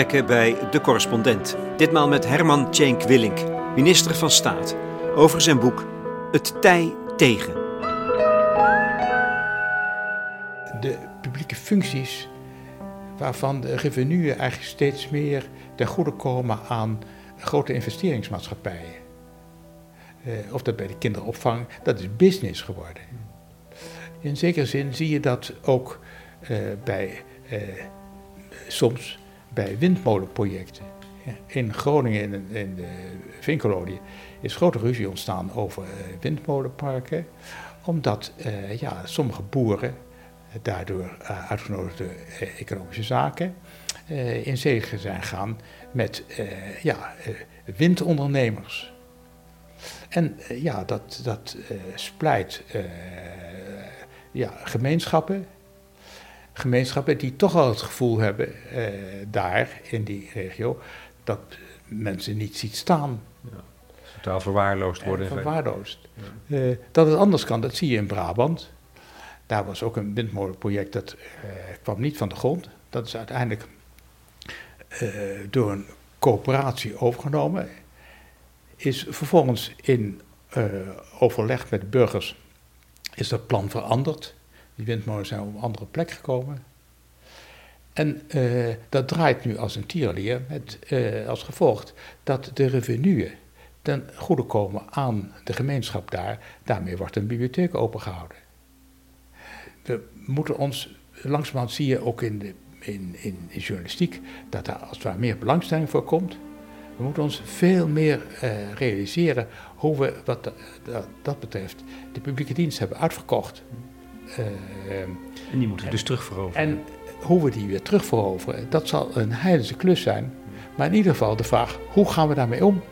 Bij De Correspondent. Ditmaal met Herman Tjenk Willink, minister van Staat, over zijn boek Het Tij tegen. De publieke functies waarvan de revenuen eigenlijk steeds meer ten goede komen aan grote investeringsmaatschappijen. Uh, of dat bij de kinderopvang, dat is business geworden. In zekere zin zie je dat ook uh, bij uh, soms bij windmolenprojecten. In Groningen, in, in de Vinkolonie, is grote ruzie ontstaan over windmolenparken. Omdat ja, sommige boeren, daardoor uitgenodigd door economische zaken, in zee zijn gaan met ja, windondernemers. En ja, dat, dat splijt ja, gemeenschappen. Gemeenschappen die toch al het gevoel hebben eh, daar in die regio dat mensen niet ziet staan. Ja, totaal verwaarloosd worden. En verwaarloosd. Ja. Uh, dat het anders kan, dat zie je in Brabant. Daar was ook een windmolenproject dat uh, kwam niet van de grond. Dat is uiteindelijk door een coöperatie overgenomen. Is vervolgens in overleg met de burgers is dat plan veranderd. Die windmolens zijn op een andere plek gekomen. En uh, dat draait nu als een tierlier met uh, als gevolg dat de revenuen ten goede komen aan de gemeenschap daar. Daarmee wordt een bibliotheek opengehouden. We moeten ons, langzamerhand zie je ook in de, in, in, journalistiek, dat daar als ware meer belangstelling voor komt. We moeten ons veel meer uh, realiseren hoe we wat dat betreft de publieke dienst hebben uitverkocht. Uh, en die moeten we dus terugveroveren. En hoe we die weer terugveroveren, dat zal een heilige klus zijn. Maar in ieder geval de vraag, hoe gaan we daarmee om?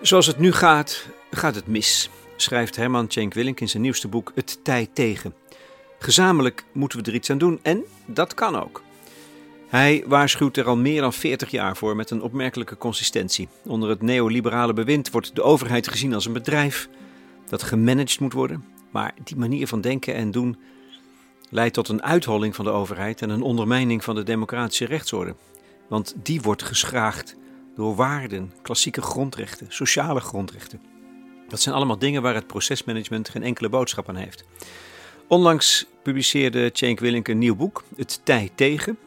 Zoals het nu gaat, gaat het mis schrijft Herman Cenk Willink in zijn nieuwste boek Het Tij tegen. Gezamenlijk moeten we er iets aan doen en dat kan ook. Hij waarschuwt er al meer dan 40 jaar voor met een opmerkelijke consistentie. Onder het neoliberale bewind wordt de overheid gezien als een bedrijf dat gemanaged moet worden. Maar die manier van denken en doen leidt tot een uitholling van de overheid en een ondermijning van de democratische rechtsorde. Want die wordt geschraagd door waarden, klassieke grondrechten, sociale grondrechten. Dat zijn allemaal dingen waar het procesmanagement geen enkele boodschap aan heeft. Onlangs publiceerde Cenk Willink een nieuw boek, Het Tij Tegen.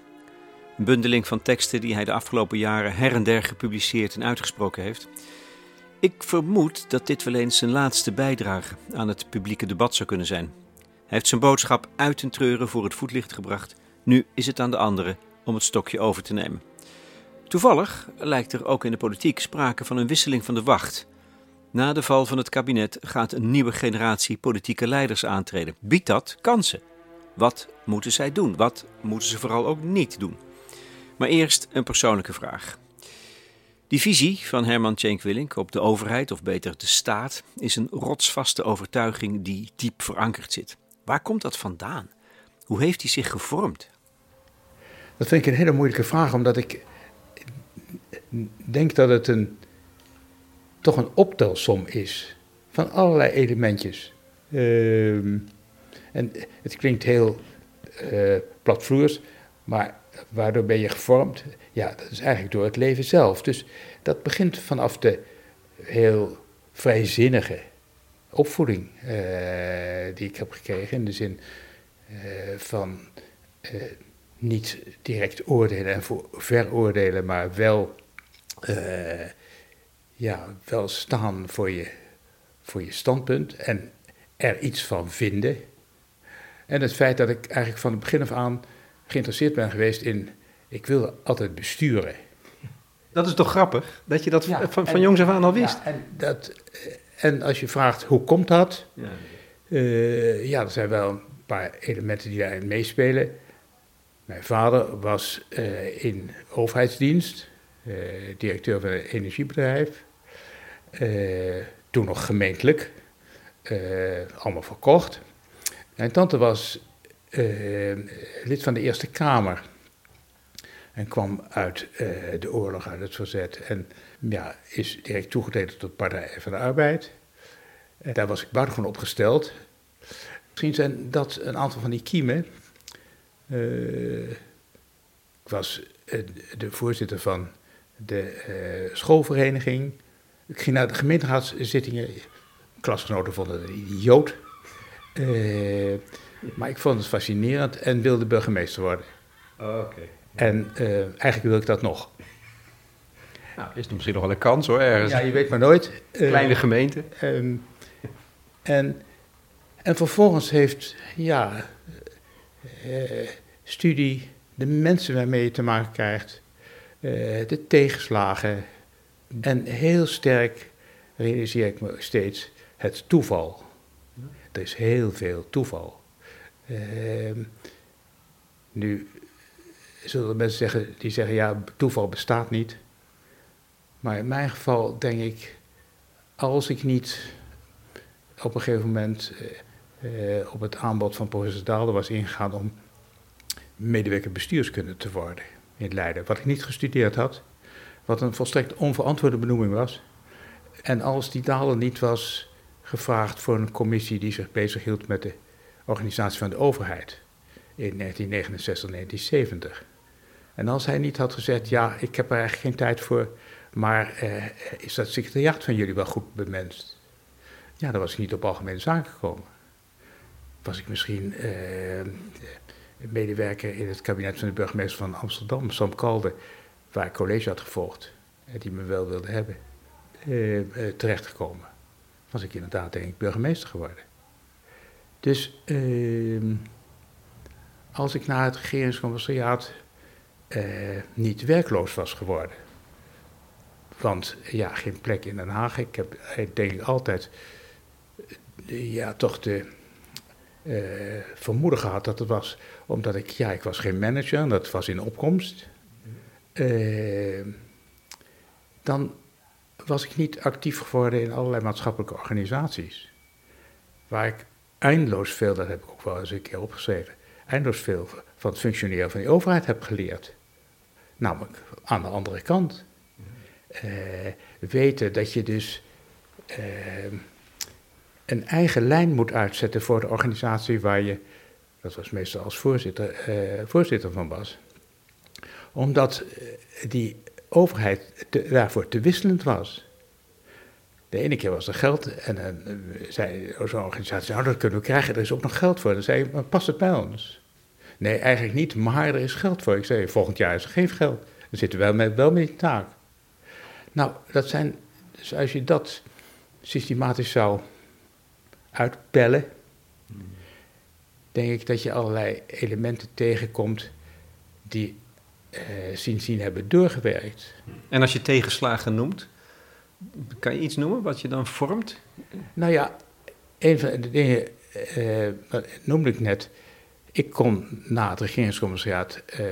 Een bundeling van teksten die hij de afgelopen jaren her en der gepubliceerd en uitgesproken heeft. Ik vermoed dat dit wel eens zijn laatste bijdrage aan het publieke debat zou kunnen zijn. Hij heeft zijn boodschap uit en treuren voor het voetlicht gebracht. Nu is het aan de anderen om het stokje over te nemen. Toevallig lijkt er ook in de politiek sprake van een wisseling van de wacht. Na de val van het kabinet gaat een nieuwe generatie politieke leiders aantreden. Biedt dat kansen? Wat moeten zij doen? Wat moeten ze vooral ook niet doen? Maar eerst een persoonlijke vraag. Die visie van Herman Tjenk Willink op de overheid, of beter de staat, is een rotsvaste overtuiging die diep verankerd zit. Waar komt dat vandaan? Hoe heeft hij zich gevormd? Dat vind ik een hele moeilijke vraag, omdat ik denk dat het een toch een optelsom is van allerlei elementjes. Uh, en het klinkt heel uh, platvloers, maar waardoor ben je gevormd? Ja, dat is eigenlijk door het leven zelf. Dus dat begint vanaf de heel vrijzinnige opvoeding uh, die ik heb gekregen. In de zin uh, van niet direct oordelen en veroordelen, maar wel ja, wel staan voor je, voor je standpunt en er iets van vinden. En het feit dat ik eigenlijk van het begin af aan geïnteresseerd ben geweest in, ik wil altijd besturen. Dat is toch grappig, dat je dat van, van jongs af aan al wist? Ja, en, dat, eh, en als je vraagt, hoe komt dat? Ja, uh, ja er zijn wel een paar elementen die daarin meespelen. Mijn vader was uh, in overheidsdienst, uh, directeur van een energiebedrijf. Eh, toen nog gemeentelijk, eh, allemaal verkocht. Mijn tante was eh, lid van de Eerste Kamer. En kwam uit de oorlog, uit het verzet. En ja, is direct toegetreden tot Partij van de Arbeid. En daar was ik buitengewoon opgesteld. Misschien zijn dat een aantal van die kiemen. ik was de voorzitter van de schoolvereniging. Ik ging naar de gemeenteraadszittingen. Klasgenoten vonden het een idioot. Maar ik vond het fascinerend en wilde burgemeester worden. Oh, oké. En uh, eigenlijk wil ik dat nog. Nou, is er misschien nog wel een kans hoor, ergens. Ja, je weet maar nooit. Uh, Kleine gemeente. Um, en, en vervolgens heeft, ja, studie, de mensen waarmee je te maken krijgt, de tegenslagen. En heel sterk realiseer ik me steeds het toeval. Er is heel veel toeval. Uh, nu zullen mensen zeggen, die zeggen ja, toeval bestaat niet. Maar in mijn geval denk ik, als ik niet op een gegeven moment uh, op het aanbod van professor Daalder was ingegaan om medewerker bestuurskunde te worden in Leiden, wat ik niet gestudeerd had, wat een volstrekt onverantwoorde benoeming was. En als die Daalder niet was gevraagd voor een commissie die zich bezighield met de organisatie van de overheid in 1969, 1970. En als hij niet had gezegd, ja, ik heb er eigenlijk geen tijd voor, maar eh, is dat secretariaat van jullie wel goed bemenst? Ja, dan was ik niet op algemene zaken gekomen. Was ik misschien eh, medewerker in het kabinet van de burgemeester van Amsterdam, Sam Kalde, waar ik college had gevolgd, en die me wel wilde hebben, eh, eh, terechtgekomen was ik inderdaad denk ik burgemeester geworden. Dus uh, als ik na het regeringscommissariaat uh, niet werkloos was geworden, want ja, geen plek in Den Haag. Ik heb denk ik altijd uh, ja, toch de vermoeden gehad dat het was omdat ik, ja, ik was geen manager, dat was in opkomst. Ehm, dan was ik niet actief geworden in allerlei maatschappelijke organisaties. Waar ik eindeloos veel, dat heb ik ook wel eens een keer opgeschreven, eindeloos veel van het functioneren van die overheid heb geleerd. Namelijk aan de andere kant. Uh, weten dat je dus uh, een eigen lijn moet uitzetten voor de organisatie waar je, dat was meestal als voorzitter, uh, voorzitter van was. Omdat die overheid daarvoor te wisselend was. De ene keer was er geld en uh, zei zo'n organisatie, nou dat kunnen we krijgen, er is ook nog geld voor. Dan zei je, past het bij ons? Nee, eigenlijk niet, maar er is geld voor. Ik zei, volgend jaar is er geen geld. Dan zitten we wel met, wel met taak. Nou, dat zijn, dus als je dat systematisch zou uitpellen, denk ik dat je allerlei elementen tegenkomt die uh, sindsdien hebben doorgewerkt. En als je tegenslagen noemt, kan je iets noemen wat je dan vormt? Nou ja, een van de dingen uh, noemde ik net. Ik kon na het regeringscommissariaat. Uh,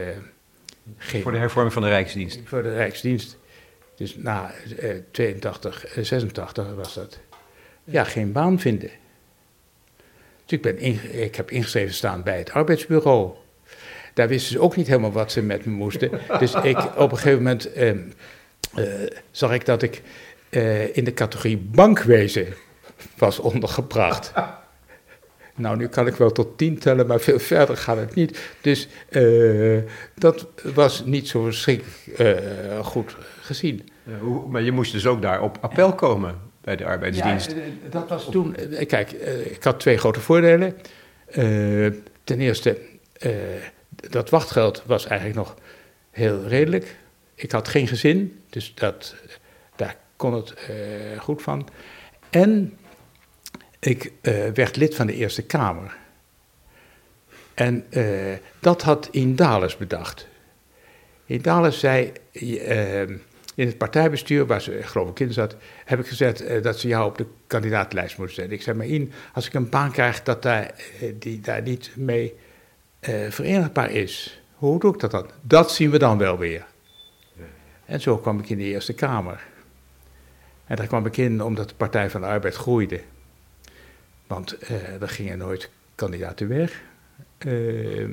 geen, voor de hervorming van de Rijksdienst? Voor de Rijksdienst. Dus na uh, 82, 86 was dat. Ja, geen baan vinden. Dus ik, ben in, ik heb ingeschreven staan bij het arbeidsbureau. Daar wisten ze ook niet helemaal wat ze met me moesten. Dus ik, op een gegeven moment uh, uh, zag ik dat ik uh, in de categorie bankwezen was ondergebracht. Nou, nu kan ik wel tot tien tellen, maar veel verder gaat het niet. Dus uh, dat was niet zo verschrikkelijk uh, goed gezien. Maar je moest dus ook daar op appel komen bij de arbeidsdienst. Ja, dat was toen... Kijk, ik had twee grote voordelen. ten eerste, dat wachtgeld was eigenlijk nog heel redelijk. Ik had geen gezin, dus dat, kon het uh, goed van. En ik uh, werd lid van de Eerste Kamer. En uh, dat had Indales bedacht. Indales zei, in het partijbestuur, waar ze geloof ik in zat, heb ik gezegd dat ze jou op de kandidaatlijst moeten zetten. Ik zei, maar in, als ik een baan krijg dat daar, die daar niet mee verenigbaar is, hoe doe ik dat dan? Dat zien we dan wel weer. En zo kwam ik in de Eerste Kamer. En daar kwam ik in omdat de Partij van de Arbeid groeide. Want uh, er gingen nooit kandidaten weg. Uh,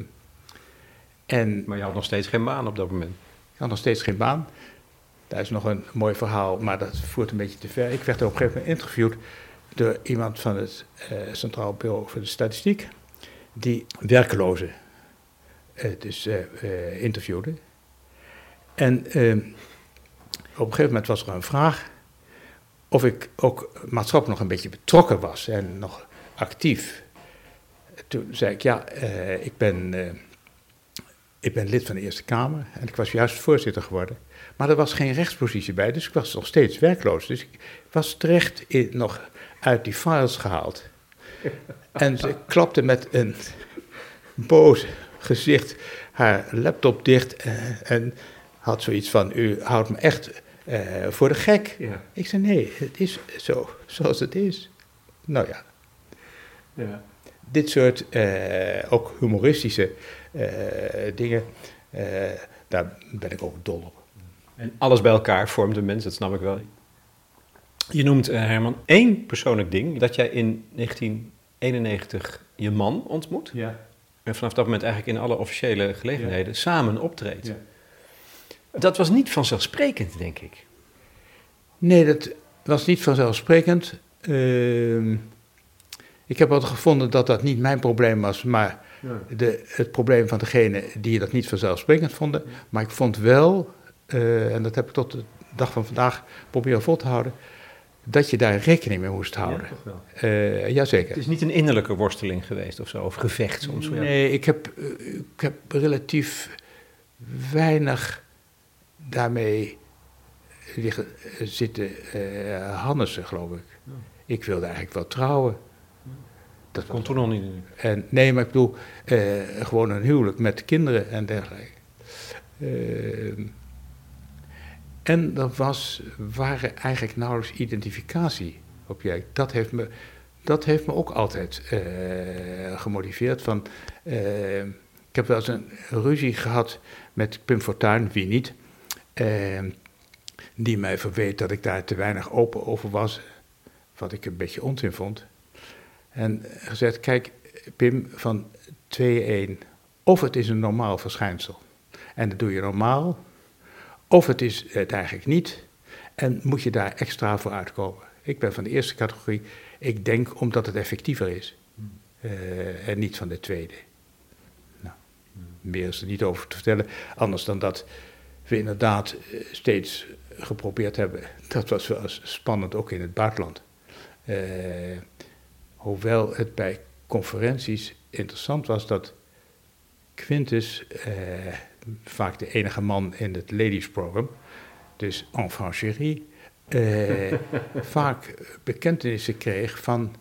en, maar je had nog steeds geen baan op dat moment. had nog steeds geen baan. Daar is nog een mooi verhaal, maar dat voert een beetje te ver. Ik werd op een gegeven moment interviewd door iemand van het uh, Centraal Bureau voor de Statistiek, die werklozen uh, dus interviewde. En op een gegeven moment was er een vraag of ik ook maatschappelijk nog een beetje betrokken was en nog actief. Toen zei ik, ja, ik ben ik ben lid van de Eerste Kamer en ik was juist voorzitter geworden. Maar er was geen rechtspositie bij, dus ik was nog steeds werkloos. Dus ik was terecht in, nog uit die files gehaald. En ze klapte met een boos gezicht haar laptop dicht en, en had zoiets van: U houdt me echt uh, voor de gek. Ja. Ik zei: Nee, het is zo, zoals het is. Nou ja. ja. Dit soort uh, ook humoristische uh, dingen, daar ben ik ook dol op. En alles bij elkaar vormt een mens, dat snap ik wel. Je noemt, Herman, één persoonlijk ding. Dat jij in 1991 je man ontmoet. Ja. En vanaf dat moment eigenlijk in alle officiële gelegenheden samen optreedt. Ja. Dat was niet vanzelfsprekend, denk ik. Nee, dat was niet vanzelfsprekend. Uh, ik heb altijd gevonden dat dat niet mijn probleem was, maar de, het probleem van degene die dat niet vanzelfsprekend vonden. Maar ik vond wel, uh, en dat heb ik tot de dag van vandaag proberen vol te houden, dat je daar rekening mee moest houden. Ja, wel. Uh, jazeker. Het is niet een innerlijke worsteling geweest of zo, of gevecht soms? Nee, ik heb, uh, ik heb relatief weinig daarmee liggen, zitten uh, Hannessen, geloof ik. Ik wilde eigenlijk wel trouwen. Dat kon toen nog niet. En, nee, maar ik bedoel, gewoon een huwelijk met kinderen en dergelijke. Uh, en er was, waren eigenlijk nauwelijks identificatieobjecten. Dat heeft me, dat heeft me ook altijd gemotiveerd. Van, ik heb wel eens een ruzie gehad met Pim Fortuyn, wie niet. Uh, die mij verweet dat ik daar te weinig open over was. Wat ik een beetje onzin vond. En gezegd, kijk Pim, van 2-1. Of het is een normaal verschijnsel. En dat doe je normaal of het is het eigenlijk niet en moet je daar extra voor uitkomen. Ik ben van de eerste categorie. Ik denk omdat het effectiever is. Uh, en niet van de tweede. Nou, meer is er niet over te vertellen. Anders dan dat we inderdaad eh, steeds geprobeerd hebben. Dat was wel spannend ook in het buitenland. Uh, hoewel het bij conferenties interessant was dat Quintus vaak de enige man in het ladies program, dus enfant chérie, uh, vaak bekentenissen kreeg van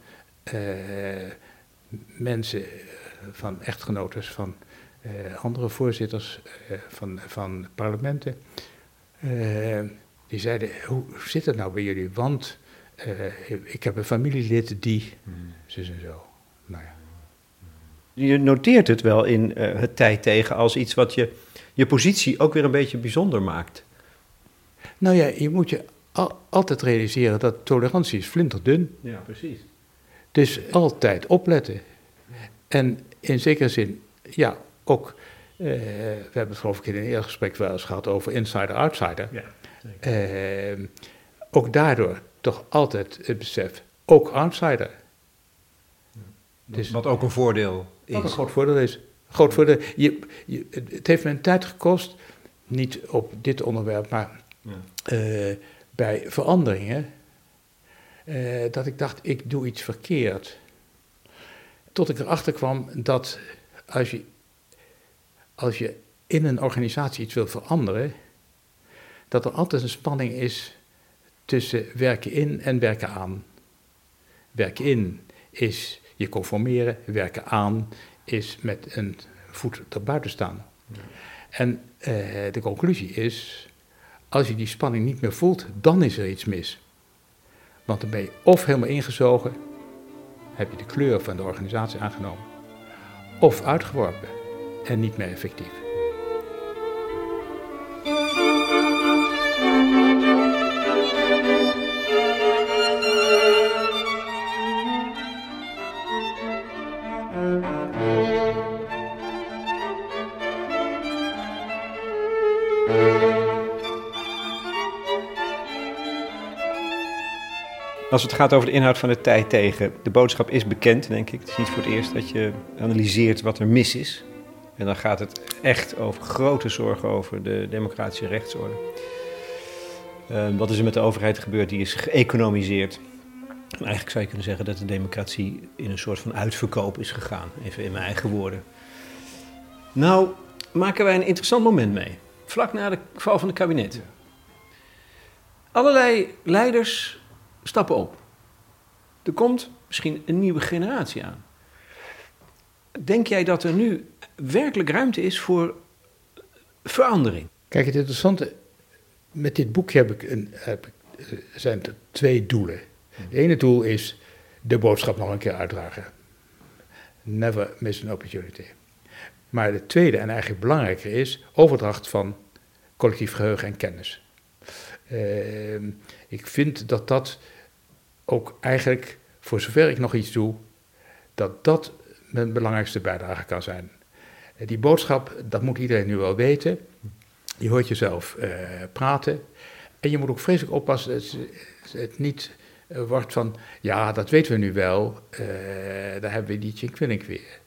mensen, van echtgenotes, van andere voorzitters van, van parlementen. die zeiden, hoe zit het nou bij jullie? Want ik heb een familielid die, hmm. zus en zo. Nou ja. Je noteert het wel in het tijd tegen als iets wat je je positie ook weer een beetje bijzonder maakt. Nou ja, je moet je altijd realiseren dat tolerantie is flinterdun. Ja, precies. Dus altijd opletten. En in zekere zin, ja, ook, uh, we hebben het geloof ik in een eerder gesprek wel eens gehad over insider-outsider. Ja, uh, ook daardoor toch altijd het besef, ook outsider. Dus, wat ook een voordeel is. Wat een groot voordeel is groot voor de. Je, je, het heeft me een tijd gekost, niet op dit onderwerp, maar ja. uh, bij veranderingen, uh, dat ik dacht, ik doe iets verkeerd. Tot ik erachter kwam dat als je, als je in een organisatie iets wil veranderen, dat er altijd een spanning is tussen werken in en werken aan. Werken in is je conformeren, werken aan is met een voet erbuiten staan. En eh, de conclusie is, als je die spanning niet meer voelt, dan is er iets mis. Want dan ben je of helemaal ingezogen, heb je de kleur van de organisatie aangenomen, of uitgeworpen en niet meer effectief. Als het gaat over de inhoud van de tijd tegen, de boodschap is bekend, denk ik. Het is niet voor het eerst dat je analyseert wat er mis is. En dan gaat het echt over grote zorgen over de democratische rechtsorde. Uh, wat is er met de overheid gebeurd? Die is geëconomiseerd. En eigenlijk zou je kunnen zeggen dat de democratie in een soort van uitverkoop is gegaan. Even in mijn eigen woorden. Nou, maken wij een interessant moment mee. Vlak na de val van het kabinet. Allerlei leiders stappen op. Er komt misschien een nieuwe generatie aan. Denk jij dat er nu werkelijk ruimte is voor verandering? Kijk, het interessante met dit boekje heb ik een, eh, zijn er twee doelen. Het ene doel is de boodschap nog een keer uitdragen. Never miss an opportunity. Maar de tweede en eigenlijk belangrijker is overdracht van collectief geheugen en kennis. Uh, ik vind dat dat ook eigenlijk, voor zover ik nog iets doe, dat dat mijn belangrijkste bijdrage kan zijn. Uh, die boodschap, dat moet iedereen nu wel weten. Je hoort jezelf uh, praten. En je moet ook vreselijk oppassen dat het niet wordt van, ja, dat weten we nu wel, daar hebben we die Chinkwillink weer.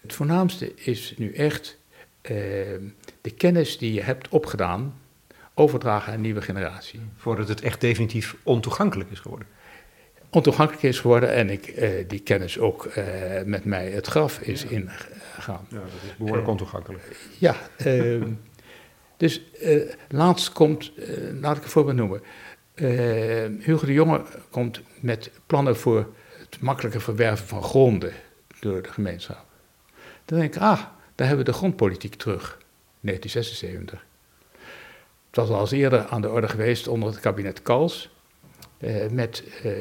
Het voornaamste is nu echt de kennis die je hebt opgedaan overdragen aan een nieuwe generatie. Voordat het echt definitief ontoegankelijk is geworden. Ontoegankelijk is geworden en ik, uh, die kennis ook uh, met mij het graf is ja. ingegaan. Ja, dat is behoorlijk uh, ontoegankelijk. Ja, ehm, dus laatst komt, laat ik een voorbeeld noemen. Hugo de Jonge komt met plannen voor het makkelijke verwerven van gronden door de gemeenschap. Dan denk ik, ah, daar hebben we de grondpolitiek terug, 1976. Het was al eens eerder aan de orde geweest onder het kabinet Kals. Eh, met eh,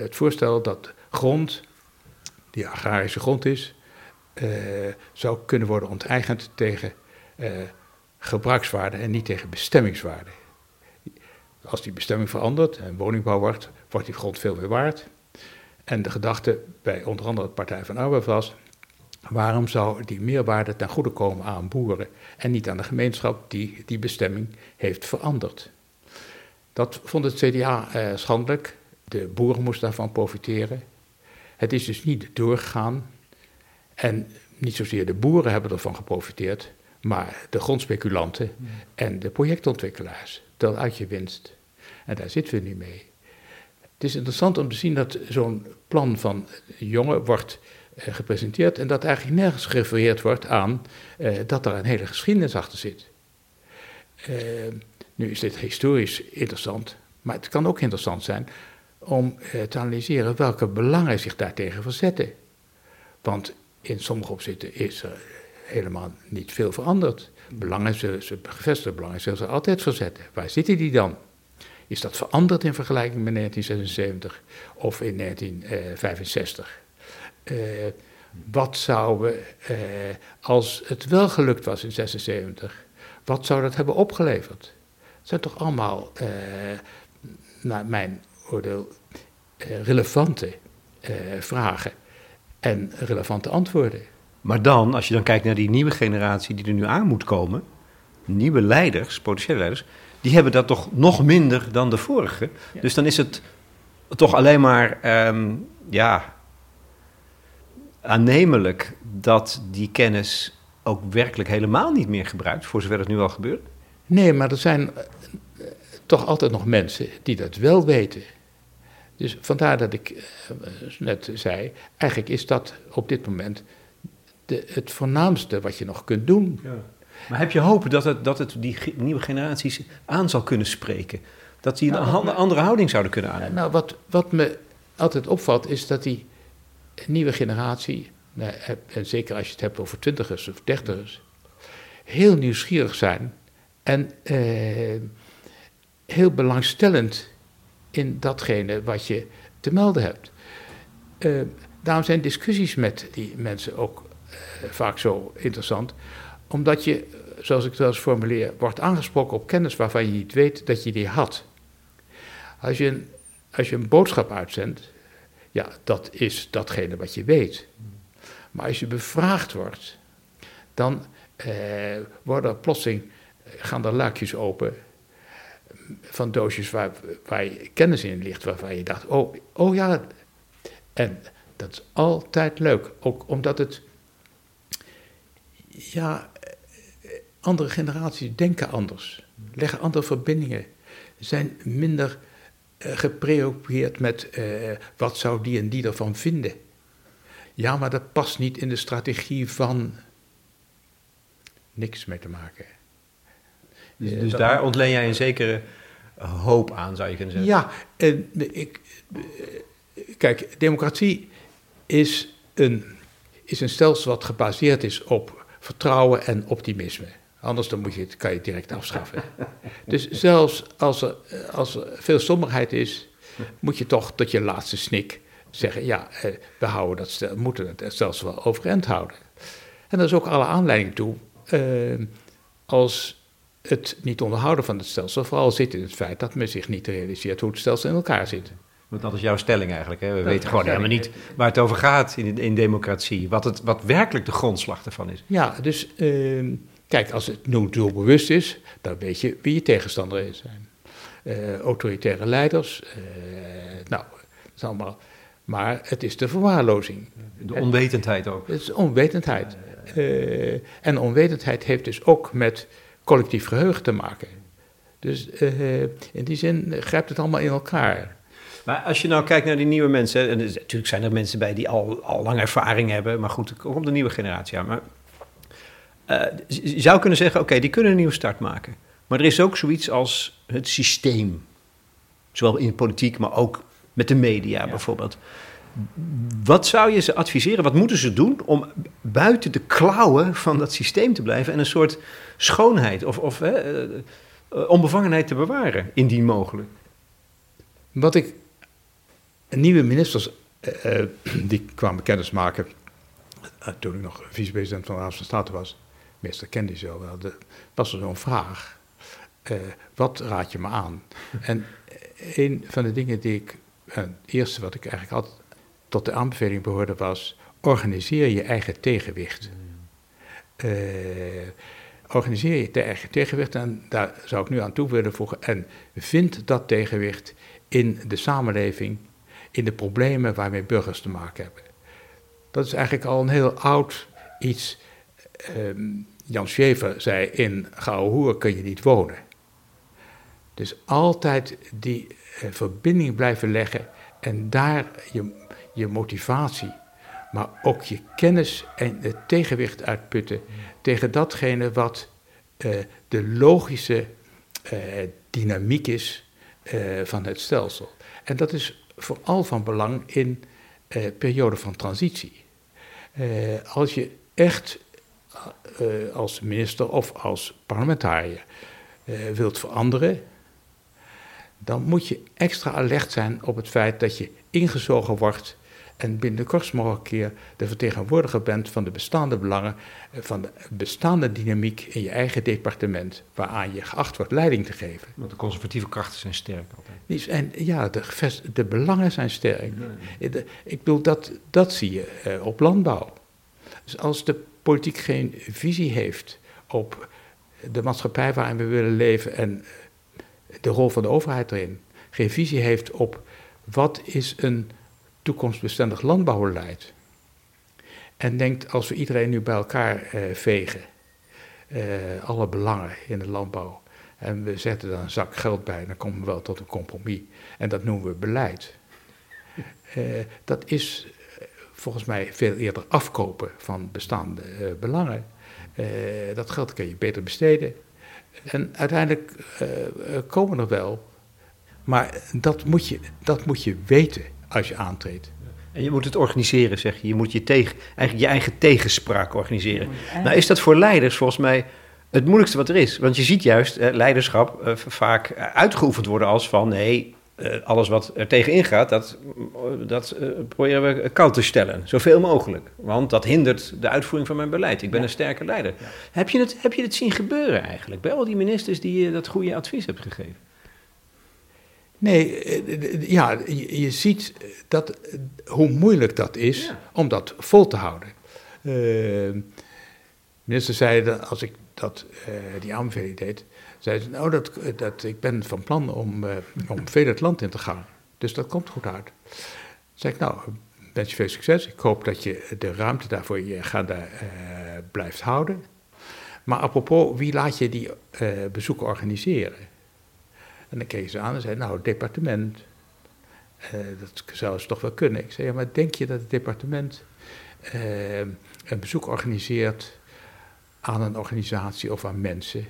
het voorstel dat grond, die agrarische grond is, eh, zou kunnen worden onteigend tegen eh, gebruikswaarde en niet tegen bestemmingswaarde. Als die bestemming verandert en woningbouw wordt, wordt die grond veel meer waard. En de gedachte bij onder andere de Partij van Arbeid was, Waarom zou die meerwaarde ten goede komen aan boeren en niet aan de gemeenschap die die bestemming heeft veranderd? Dat vond het CDA eh, schandelijk. De boeren moesten daarvan profiteren. Het is dus niet doorgegaan. En niet zozeer de boeren hebben ervan geprofiteerd, maar de grondspeculanten en de projectontwikkelaars. Tel uit je winst. En daar zitten we nu mee. Het is interessant om te zien dat zo'n plan van jongen wordt eh, gepresenteerd en dat eigenlijk nergens gerefereerd wordt aan uh, dat er een hele geschiedenis achter zit. Uh, nu is dit historisch interessant, maar het kan ook interessant zijn om te analyseren welke belangen zich daartegen verzetten. Want in sommige opzichten is er helemaal niet veel veranderd. Belangen, ze, gevestigde belangen zullen ze altijd verzetten. Waar zitten die dan? Is dat veranderd in vergelijking met 1976 of in 1965? Uh, wat zou we, uh, als het wel gelukt was in 76, wat zou dat hebben opgeleverd? Het zijn toch allemaal, uh, naar mijn oordeel, relevante vragen en relevante antwoorden. Maar dan, als je dan kijkt naar die nieuwe generatie die er nu aan moet komen, nieuwe leiders, potentiële leiders, die hebben dat toch nog minder dan de vorige. Ja. Dus dan is het toch alleen maar, um, ja, aannemelijk dat die kennis ook werkelijk helemaal niet meer gebruikt, voor zover het nu al gebeurt? Nee, maar er zijn eh, toch altijd nog mensen die dat wel weten. Dus vandaar dat ik uh, net zei, eigenlijk is dat op dit moment de, het voornaamste wat je nog kunt doen. Ja. Maar heb je hoop dat het, dat het die nieuwe generaties aan zal kunnen spreken? Dat die een nou, andere houding zouden kunnen aannemen? Nou, wat, wat me altijd opvalt is dat die nieuwe generatie, en zeker als je het hebt over twintigers of dertigers, heel nieuwsgierig zijn en eh, heel belangstellend in datgene wat je te melden hebt. Uh, daarom zijn discussies met die mensen ook uh, vaak zo interessant, omdat je, zoals ik het wel eens formuleer, wordt aangesproken op kennis waarvan je niet weet dat je die had. Als je een, als je een boodschap uitzendt, ja, dat is datgene wat je weet. Maar als je bevraagd wordt, dan eh, worden plotseling, gaan er luikjes open van doosjes waar, waar je kennis in ligt, waarvan je dacht, oh, oh ja, en dat is altijd leuk. Ook omdat het, ja, andere generaties denken anders, leggen andere verbindingen, zijn minder uh, gepreoccupeerd met uh, wat zou die en die ervan vinden. Ja, maar dat past niet in de strategie van niks mee te maken. Dus, dus daar ontleen jij een zekere hoop aan, zou je kunnen zeggen? Ja, en ik, kijk, democratie is een, is een stelsel wat gebaseerd is op vertrouwen en optimisme. Anders dan moet je het, kan je het direct afschaffen. dus zelfs als er, als er veel somberheid is, moet je toch tot je laatste snik zeggen: ja, eh, we houden dat stel, moeten het stelsel wel overeind houden. En dat is ook alle aanleiding toe. Uh, als het niet onderhouden van het stelsel vooral zit in het feit dat men zich niet realiseert hoe het stelsel in elkaar zit. Want dat is jouw stelling eigenlijk. Hè? We weten gewoon helemaal niet waar het over gaat in, in democratie. Wat, het, wat werkelijk de grondslag ervan is. Ja, dus uh, kijk, als het nu doelbewust is, dan weet je wie je tegenstander is. Uh, autoritaire leiders, uh, nou, dat is allemaal. Maar het is de verwaarlozing. De onwetendheid ook. Het is onwetendheid. Uh, en onwetendheid heeft dus ook met collectief geheugen te maken. Dus uh, in die zin grijpt het allemaal in elkaar. Maar als je nou kijkt naar die nieuwe mensen, en natuurlijk zijn er mensen bij die al, al lang ervaring hebben, maar goed, er komt de nieuwe generatie aan. Maar uh, je zou kunnen zeggen, oké, die kunnen een nieuwe start maken. Maar er is ook zoiets als het systeem. Zowel in de politiek, maar ook met de media bijvoorbeeld. Wat zou je ze adviseren? Wat moeten ze doen om buiten de klauwen van dat systeem te blijven en een soort schoonheid of, of hè, uh, onbevangenheid te bewaren, indien mogelijk? Wat ik nieuwe ministers uh, die kwamen kennismaken toen ik nog vicepresident van de Raad van State was, meester kende zo wel, de, was er zo'n vraag. wat raad je me aan? En een van de dingen die ik, het eerste wat ik eigenlijk had tot de aanbeveling behoorde was: organiseer je eigen tegenwicht. Uh, organiseer je eigen tegenwicht en daar zou ik nu aan toe willen voegen. En vind dat tegenwicht in de samenleving, in de problemen waarmee burgers te maken hebben. Dat is eigenlijk al een heel oud iets. Um, Jan Schever zei: In Gouwe kun je niet wonen. Dus altijd die uh, verbinding blijven leggen en daar je je motivatie, maar ook je kennis en het tegenwicht uitputten tegen datgene wat uh, de logische uh, dynamiek is uh, van het stelsel. En dat is vooral van belang in periode van transitie. als je echt als minister of als parlementariër wilt veranderen, dan moet je extra alert zijn op het feit dat je ingezogen wordt en binnen de kortst mogelijke keer de vertegenwoordiger bent van de bestaande belangen, eh, van de bestaande dynamiek in je eigen departement, waaraan je geacht wordt leiding te geven. Want de conservatieve krachten zijn sterk altijd. En ja, de, de belangen zijn sterk. Ik bedoel, dat, dat zie je eh, op landbouw. Dus als de politiek geen visie heeft op de maatschappij waarin we willen leven en eh, de rol van de overheid erin, geen visie heeft op wat is een toekomstbestendig landbouwbeleid. En denkt, als we iedereen nu bij elkaar eh, vegen, eh, alle belangen in de landbouw, en we zetten daar een zak geld bij, dan komen we wel tot een compromis. En dat noemen we beleid. Uh, dat is eh, volgens mij veel eerder afkopen van bestaande belangen. dat geld kun je beter besteden. En uiteindelijk komen er wel. Maar dat moet je, dat moet je weten als je aantreedt. En je moet het organiseren, zeg je. Je moet je, tegen, eigenlijk je eigen tegenspraak organiseren. Nou is dat voor leiders volgens mij het moeilijkste wat er is. Want je ziet juist eh, leiderschap eh, vaak uitgeoefend worden als van... nee, eh, alles wat er tegenin gaat, dat, dat uh, proberen we koud te stellen. Zoveel mogelijk. Want dat hindert de uitvoering van mijn beleid. Ik ben een sterke leider. Heb, je het, heb je het zien gebeuren eigenlijk? Bij al die ministers die je dat goede advies hebt gegeven? Nee, eh, ja, je, ziet dat, hoe moeilijk dat is om dat vol te houden. Uh, minister zei, als ik dat, die aanbeveling deed, zei ze, nou, dat, dat, ik ben van plan om, om veel het land in te gaan. Dus dat komt goed uit. Zeg ik, nou, wens je veel succes. Ik hoop dat je de ruimte daarvoor je agenda blijft houden. Maar apropos, wie laat je die bezoeken organiseren? En dan keek ze aan en zei, nou, het departement. Uh, dat zou ze toch wel kunnen. Ik zei, ja, maar denk je dat het departement uh, een bezoek organiseert aan een organisatie of aan mensen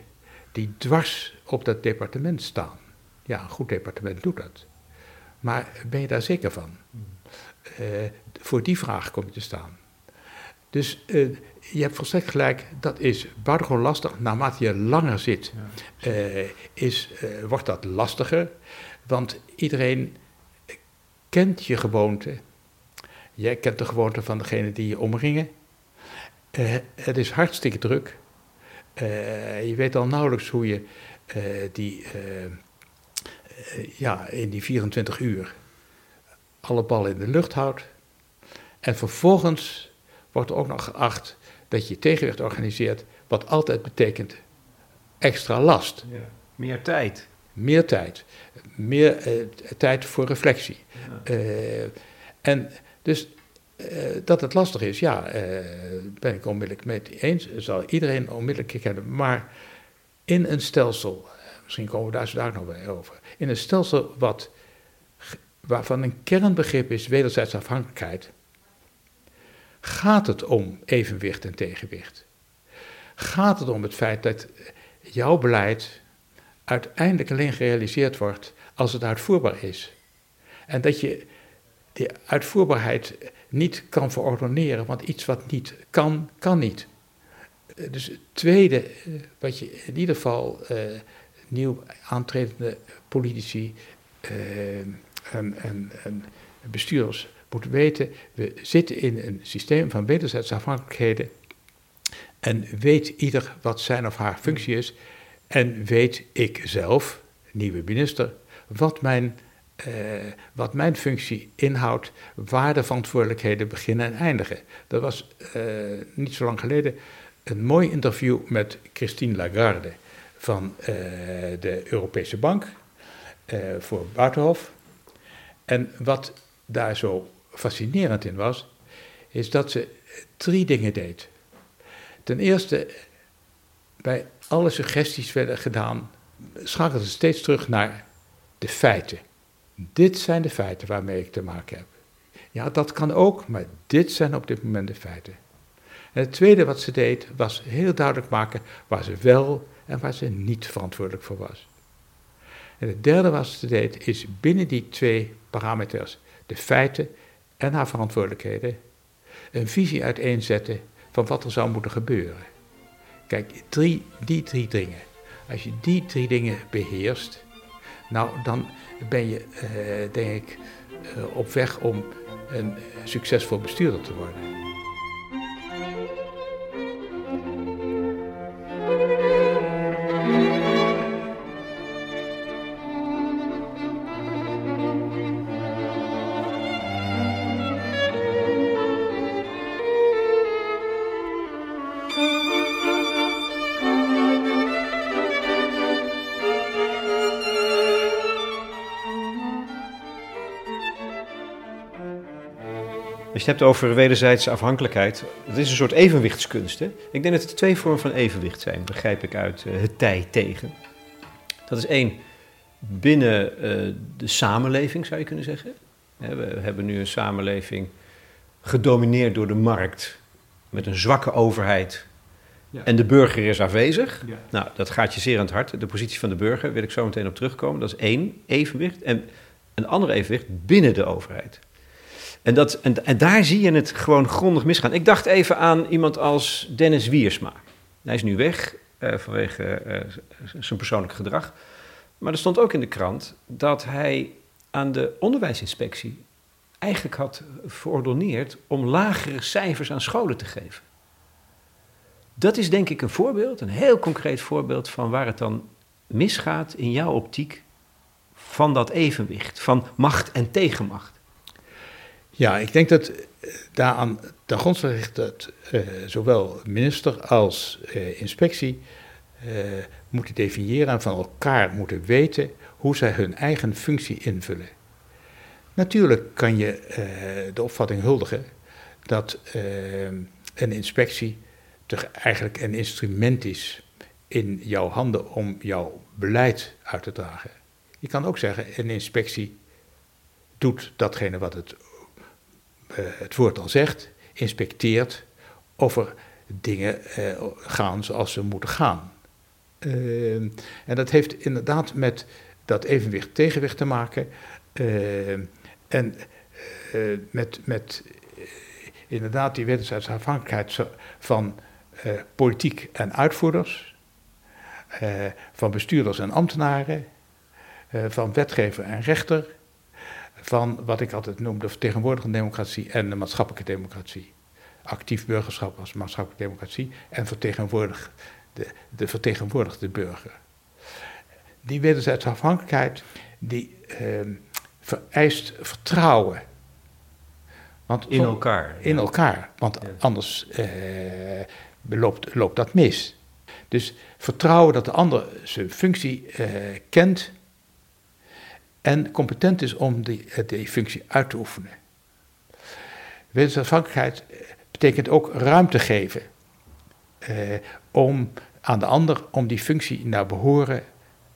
die dwars op dat departement staan? Ja, een goed departement doet dat. Maar ben je daar zeker van? Uh, voor die vraag kom je te staan. Dus je hebt volstrekt gelijk, dat is buitengewoon lastig. Naarmate je langer zit, uh, is, uh, wordt dat lastiger. Want iedereen kent je gewoonte. Jij kent de gewoonte van degene die je omringen. Uh, het is hartstikke druk. je weet al nauwelijks hoe je die, ja, in die 24 uur alle ballen in de lucht houdt. En vervolgens wordt er ook nog geacht dat je tegenwicht organiseert, wat altijd betekent extra last. Ja. Meer tijd. Meer tijd. Meer eh, tijd voor reflectie. Ja. Uh, en dus uh, dat het lastig is, ja, ben ik onmiddellijk mee eens. Zal iedereen onmiddellijk kennen. Maar in een stelsel, misschien komen we daar zo daar nog bij over. In een stelsel wat, waarvan een kernbegrip is wederzijdse afhankelijkheid Gaat het om evenwicht en tegenwicht? Gaat het om het feit dat jouw beleid uiteindelijk alleen gerealiseerd wordt als het uitvoerbaar is? En dat je die uitvoerbaarheid niet kan verordoneren, want iets wat niet kan, kan niet. Dus het tweede, eh, wat je in ieder geval uh, nieuw aantredende politici uh, en, en, en bestuurders moet weten, we zitten in een systeem van wederzijdse afhankelijkheden. En weet ieder wat zijn of haar functie is. En weet ik zelf, nieuwe minister, wat mijn, uh, wat mijn functie inhoudt, waar de verantwoordelijkheden beginnen en eindigen. Dat was uh, niet zo lang geleden een mooi interview met Christine Lagarde van uh, de Europese Bank voor Buitenhof. En wat daar zo fascinerend in was, is dat ze drie dingen deed. Ten eerste, bij alle suggesties werden gedaan, schakelde ze steeds terug naar de feiten. Dit zijn de feiten waarmee ik te maken heb. Ja, dat kan ook, maar dit zijn op dit moment de feiten. En het tweede wat ze deed, was heel duidelijk maken waar ze wel en waar ze niet verantwoordelijk voor was. En het derde wat ze deed, is binnen die twee parameters, de feiten en haar verantwoordelijkheden een visie uiteenzetten van wat er zou moeten gebeuren. Kijk, die drie dingen. Als je die drie dingen beheerst, nou dan ben je, uh, denk ik, uh, op weg om een succesvol bestuurder te worden. Als je het hebt over wederzijdse afhankelijkheid, dat is een soort evenwichtskunst. Hè? Ik denk dat er twee vormen van evenwicht zijn, begrijp ik uit uh, het tij tegen. Dat is één, binnen uh, de samenleving zou je kunnen zeggen. We hebben nu een samenleving gedomineerd door de markt, met een zwakke overheid. Ja. En de burger is afwezig. Ja. Nou, dat gaat je zeer aan het hart. De positie van de burger wil ik zo meteen op terugkomen. Dat is één evenwicht. En een ander evenwicht binnen de overheid. En, dat, en, daar zie je het gewoon grondig misgaan. Ik dacht even aan iemand als Dennis Wiersma. Hij is nu weg uh, vanwege uh, zijn persoonlijk gedrag. Maar er stond ook in de krant dat hij aan de onderwijsinspectie eigenlijk had verordoneerd om lagere cijfers aan scholen te geven. Dat is denk ik een voorbeeld, een heel concreet voorbeeld van waar het dan misgaat in jouw optiek van dat evenwicht, van macht en tegenmacht. Ja, ik denk dat daaraan ten grondslag ligt dat uh, zowel minister als uh, inspectie uh, moeten definiëren en van elkaar moeten weten hoe zij hun eigen functie invullen. Natuurlijk kan je de opvatting huldigen dat een inspectie toch eigenlijk een instrument is in jouw handen om jouw beleid uit te dragen. Je kan ook zeggen, een inspectie doet datgene wat het, het woord al zegt, inspecteert of er dingen uh, gaan zoals ze moeten gaan. Uh, en dat heeft inderdaad met dat evenwicht tegenwicht te maken. en met, met inderdaad die wetensafhankelijkheid van politiek en uitvoerders, van bestuurders en ambtenaren, van wetgever en rechter, van wat ik altijd noem de vertegenwoordigende democratie en de maatschappelijke democratie. Actief burgerschap als maatschappelijke democratie en vertegenwoordig de, de vertegenwoordigde burger. Die wederzijdse afhankelijkheid die eh, vereist vertrouwen. Want in elkaar. In elkaar, want anders eh, loopt, loopt dat mis. Dus vertrouwen dat de ander zijn functie eh, kent en competent is om die, eh, die functie uit te oefenen. Wetensafhankelijkheid eh, betekent ook ruimte geven eh, om aan de ander om die functie naar behoren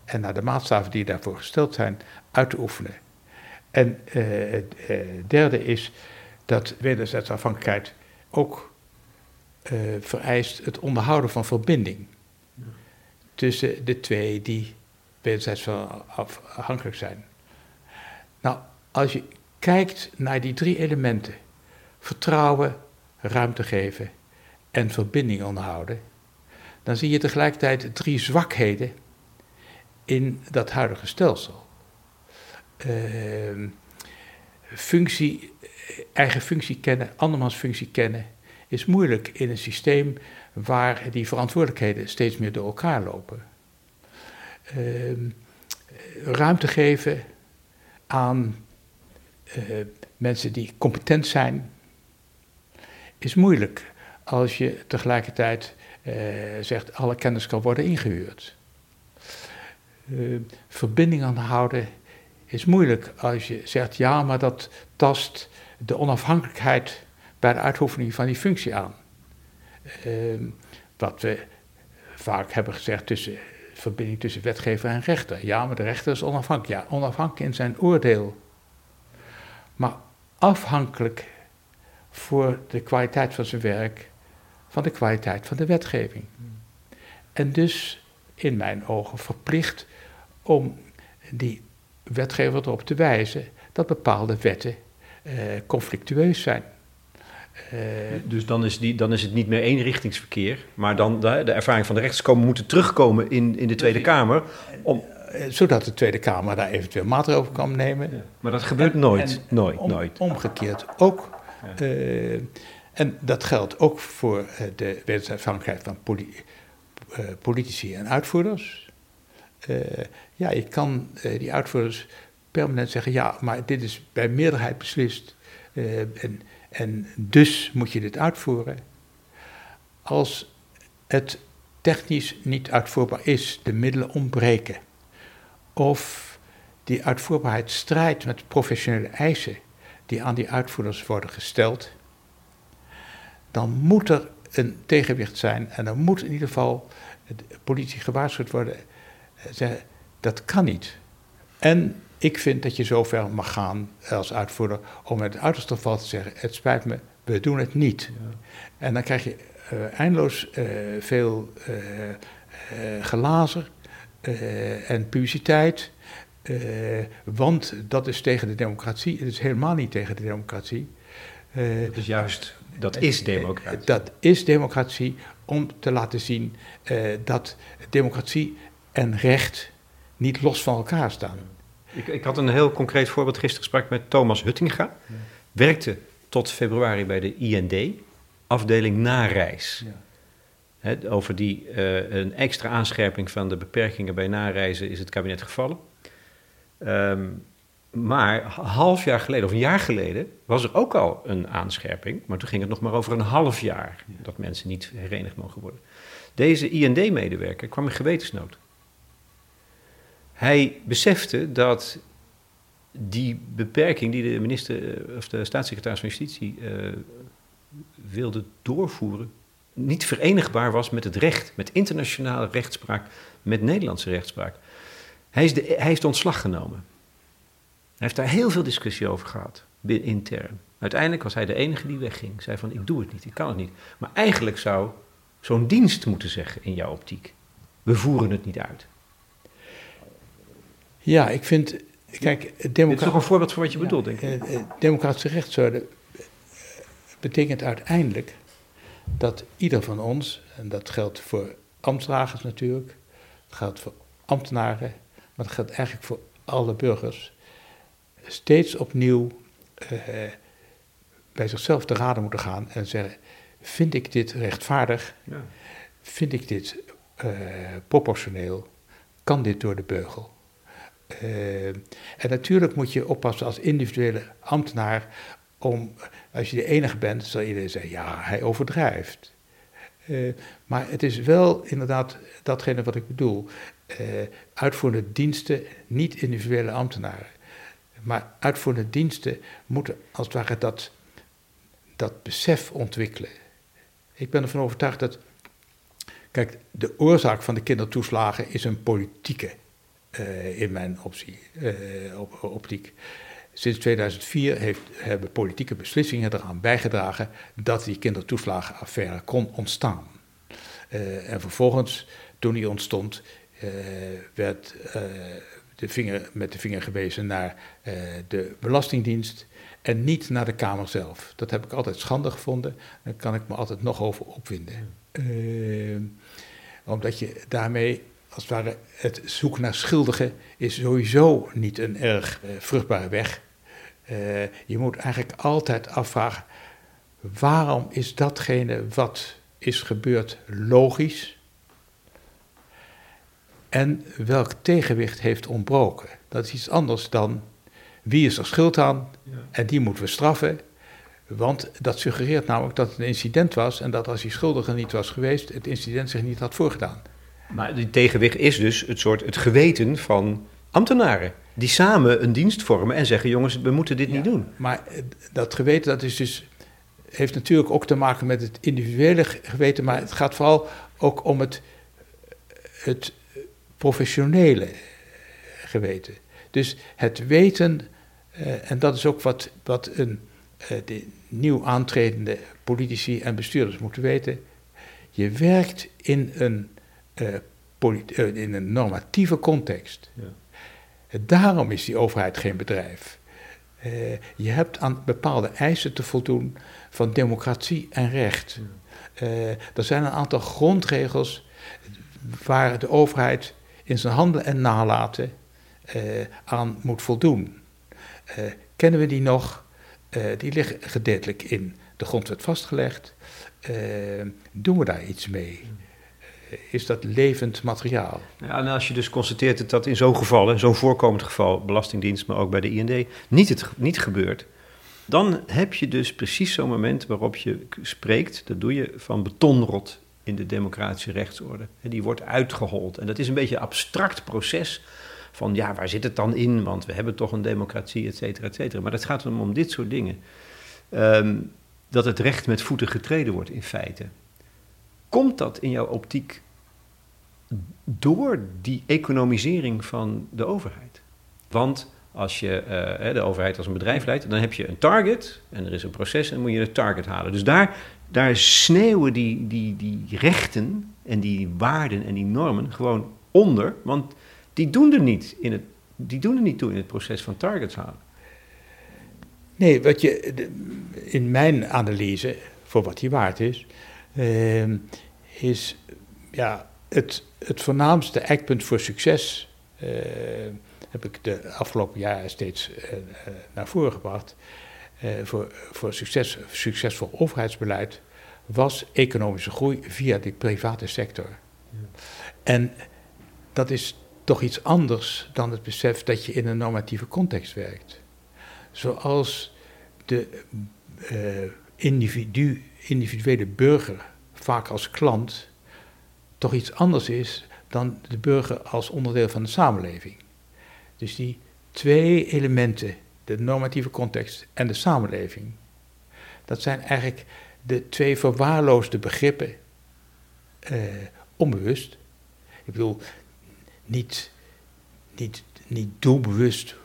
en naar de maatstaven die daarvoor gesteld zijn uit te oefenen. En eh, het eh, derde is dat wederzijdsafhankelijkheid ook eh, vereist het onderhouden van verbinding tussen de twee die wederzijds afhankelijk zijn. Nou, als je kijkt naar die drie elementen, vertrouwen, ruimte geven en verbinding onderhouden, dan zie je tegelijkertijd drie zwakheden in dat huidige stelsel. Uh, functie, eigen functie kennen, andermans functie kennen, is moeilijk in een systeem waar die verantwoordelijkheden steeds meer door elkaar lopen. Uh, ruimte geven aan uh, mensen die competent zijn, is moeilijk als je tegelijkertijd uh, zegt alle kennis kan worden ingehuurd. Uh, verbinding aanhouden is moeilijk als je zegt ja, maar dat tast de onafhankelijkheid bij de uitoefening van die functie aan. wat we vaak hebben gezegd tussen verbinding tussen wetgever en rechter. Ja, maar de rechter is onafhankelijk. Ja, onafhankelijk in zijn oordeel. Maar afhankelijk voor de kwaliteit van zijn werk van de kwaliteit van de wetgeving. En dus in mijn ogen verplicht om die wetgever erop te wijzen dat bepaalde wetten eh, conflictueus zijn. Uh, dus dan is, die, dan is het niet meer eenrichtingsverkeer, maar dan de, de ervaring van de rechters komen moeten terugkomen in, in de Tweede Kamer. Om... Eh, zodat de Tweede Kamer daar eventueel maatregelen over kan nemen. Ja. Maar dat gebeurt en, nooit, en nooit, om, nooit. Omgekeerd ook. Ja. Uh, en dat geldt ook voor de wetensafhankelijkheid van poli politici en uitvoerders. ja, je kan die uitvoerders permanent zeggen, ja, maar dit is bij meerderheid beslist. en en dus moet je dit uitvoeren. Als het technisch niet uitvoerbaar is, de middelen ontbreken, of die uitvoerbaarheid strijdt met professionele eisen die aan die uitvoerders worden gesteld, dan moet er een tegenwicht zijn en dan moet in ieder geval de politie gewaarschuwd worden. Zeggen, dat kan niet. En ik vind dat je zover mag gaan als uitvoerder om met het uiterste geval te zeggen: Het spijt me, we doen het niet. Ja. En dan krijg je uh, eindeloos uh, veel uh, glazer en publiciteit. want dat is tegen de democratie. Het is helemaal niet tegen de democratie. dat is juist, dat is democratie. Dat is democratie om te laten zien dat democratie en recht niet los van elkaar staan. Ik, ik, had een heel concreet voorbeeld. Gisteren sprak ik met Thomas Huttinga. Ja. Werkte tot februari bij de IND, afdeling nareis. Ja. over die uh, een extra aanscherping van de beperkingen bij nareizen is het kabinet gevallen. Um, Maar een half jaar geleden, of een jaar geleden, was er ook al een aanscherping. Maar toen ging het nog maar over een half jaar dat mensen niet herenigd mogen worden. Deze IND-medewerker kwam in gewetensnood. Hij besefte dat die beperking die de minister of de staatssecretaris van Justitie uh, wilde doorvoeren, niet verenigbaar was met het recht, met internationale rechtspraak, met Nederlandse rechtspraak. Hij, is de, hij heeft ontslag genomen. Hij heeft daar heel veel discussie over gehad, intern. Uiteindelijk was hij de enige die wegging. Zei van, ik doe het niet, ik kan het niet. Maar eigenlijk zou zo'n dienst moeten zeggen in jouw optiek. We voeren het niet uit. Ja, ik vind, kijk, democratie... Dit is toch een voorbeeld van wat je bedoelt, denk ik. Eh, eh, democratische rechtsorde betekent uiteindelijk dat ieder van ons, en dat geldt voor ambtsdragers natuurlijk, dat geldt voor ambtenaren, maar dat geldt eigenlijk voor alle burgers, steeds opnieuw uh, bij zichzelf te raden moeten gaan en zeggen: Vind ik dit rechtvaardig? Ja. Vind ik dit uh, proportioneel? Kan dit door de beugel? Uh, en natuurlijk moet je oppassen als individuele ambtenaar om, als je de enige bent, zal iedereen zeggen: ja, hij overdrijft. Uh, maar het is wel inderdaad datgene wat ik bedoel. Uh, uitvoerende diensten, niet individuele ambtenaren. Maar uitvoerende diensten moeten als het ware dat, dat besef ontwikkelen. Ik ben ervan overtuigd dat. Kijk, de oorzaak van de kindertoeslagen is een politieke, uh, in mijn optie, uh, op, optiek. Sinds 2004 heeft, hebben politieke beslissingen eraan bijgedragen dat die kindertoeslagenaffaire kon ontstaan. Uh, en vervolgens, toen die ontstond, werd de vinger, met de vinger gewezen naar de Belastingdienst en niet naar de Kamer zelf. Dat heb ik altijd schande gevonden. Daar kan ik me altijd nog over opwinden. Omdat je daarmee, als het ware, het zoeken naar schuldigen is sowieso niet een erg uh, vruchtbare weg. je moet eigenlijk altijd afvragen, waarom is datgene wat is gebeurd logisch? en welk tegenwicht heeft ontbroken. Dat is iets anders dan wie is er schuld aan en die moeten we straffen. Want dat suggereert namelijk dat het een incident was en dat als die schuldige niet was geweest, het incident zich niet had voorgedaan. Maar die tegenwicht is dus het soort het geweten van ambtenaren. Die samen een dienst vormen en zeggen: jongens, we moeten dit niet doen. Maar eh, dat geweten, dat is dus, heeft natuurlijk ook te maken met het individuele geweten, maar het gaat vooral ook om het, het professionele geweten. Dus het weten, uh, en dat is ook wat, wat een, uh, de nieuw aantredende politici en bestuurders moeten weten. Je werkt in een, in een normatieve context. Ja. Daarom is die overheid geen bedrijf. je hebt aan bepaalde eisen te voldoen van democratie en recht. Ja. er zijn een aantal grondregels waar de overheid in zijn handelen en nalaten uh, aan moet voldoen. Kennen we die nog? Die liggen gedeeltelijk in de grondwet vastgelegd. doen we daar iets mee? Is dat levend materiaal? Ja, en als je dus constateert dat in zo'n geval, zo'n voorkomend geval, Belastingdienst, maar ook bij de IND, niet, het, niet gebeurt, dan heb je dus precies zo'n moment waarop je spreekt, dat doe je van betonrot in de democratische rechtsorde. Die wordt uitgehold. En dat is een beetje een abstract proces van ja, waar zit het dan in? Want we hebben toch een democratie, et cetera, et cetera. Maar het gaat om, om dit soort dingen. Ehm, dat het recht met voeten getreden wordt in feite. Komt dat in jouw optiek door die economisering van de overheid? Want als je uh, de overheid als een bedrijf leidt, dan heb je een target en er is een proces en dan moet je het target halen. Dus daar daar sneeuwen die, die, die rechten en die waarden en die normen gewoon onder, want die doen er niet, in het, die doen er niet toe in het proces van targets halen. Nee, wat je in mijn analyse, voor wat die waard is, uh, is ja, het, het voornaamste eikpunt voor succes, uh, heb ik de afgelopen jaren steeds uh, naar voren gebracht. Uh, voor, voor succes, succesvol overheidsbeleid was economische groei via de private sector. Ja. En dat is toch iets anders dan het besef dat je in een normatieve context werkt. Zoals de individu, individuele burger vaak als klant toch iets anders is dan de burger als onderdeel van de samenleving. Dus die twee elementen, de normatieve context en de samenleving, dat zijn eigenlijk de twee verwaarloosde begrippen, eh, onbewust. Ik bedoel, niet, niet, niet doelbewust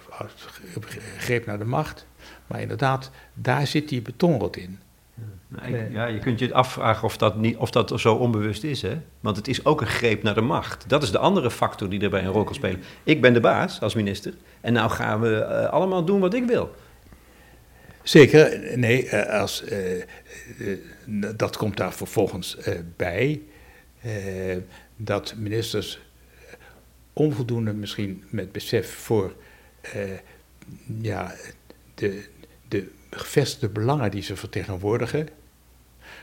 greep naar de macht, maar inderdaad, daar zit die betonrot in. Nou, ja, je kunt je afvragen of dat, niet, of dat zo onbewust is, hè? Want het is ook een greep naar de macht. Dat is de andere factor die erbij een rol kan spelen. Ik ben de baas als minister en nou gaan we uh, allemaal doen wat ik wil. Zeker, nee, uh, als, uh, dat komt daar vervolgens bij. dat ministers onvoldoende misschien met besef voor ja, de, de gevestigde belangen die ze vertegenwoordigen,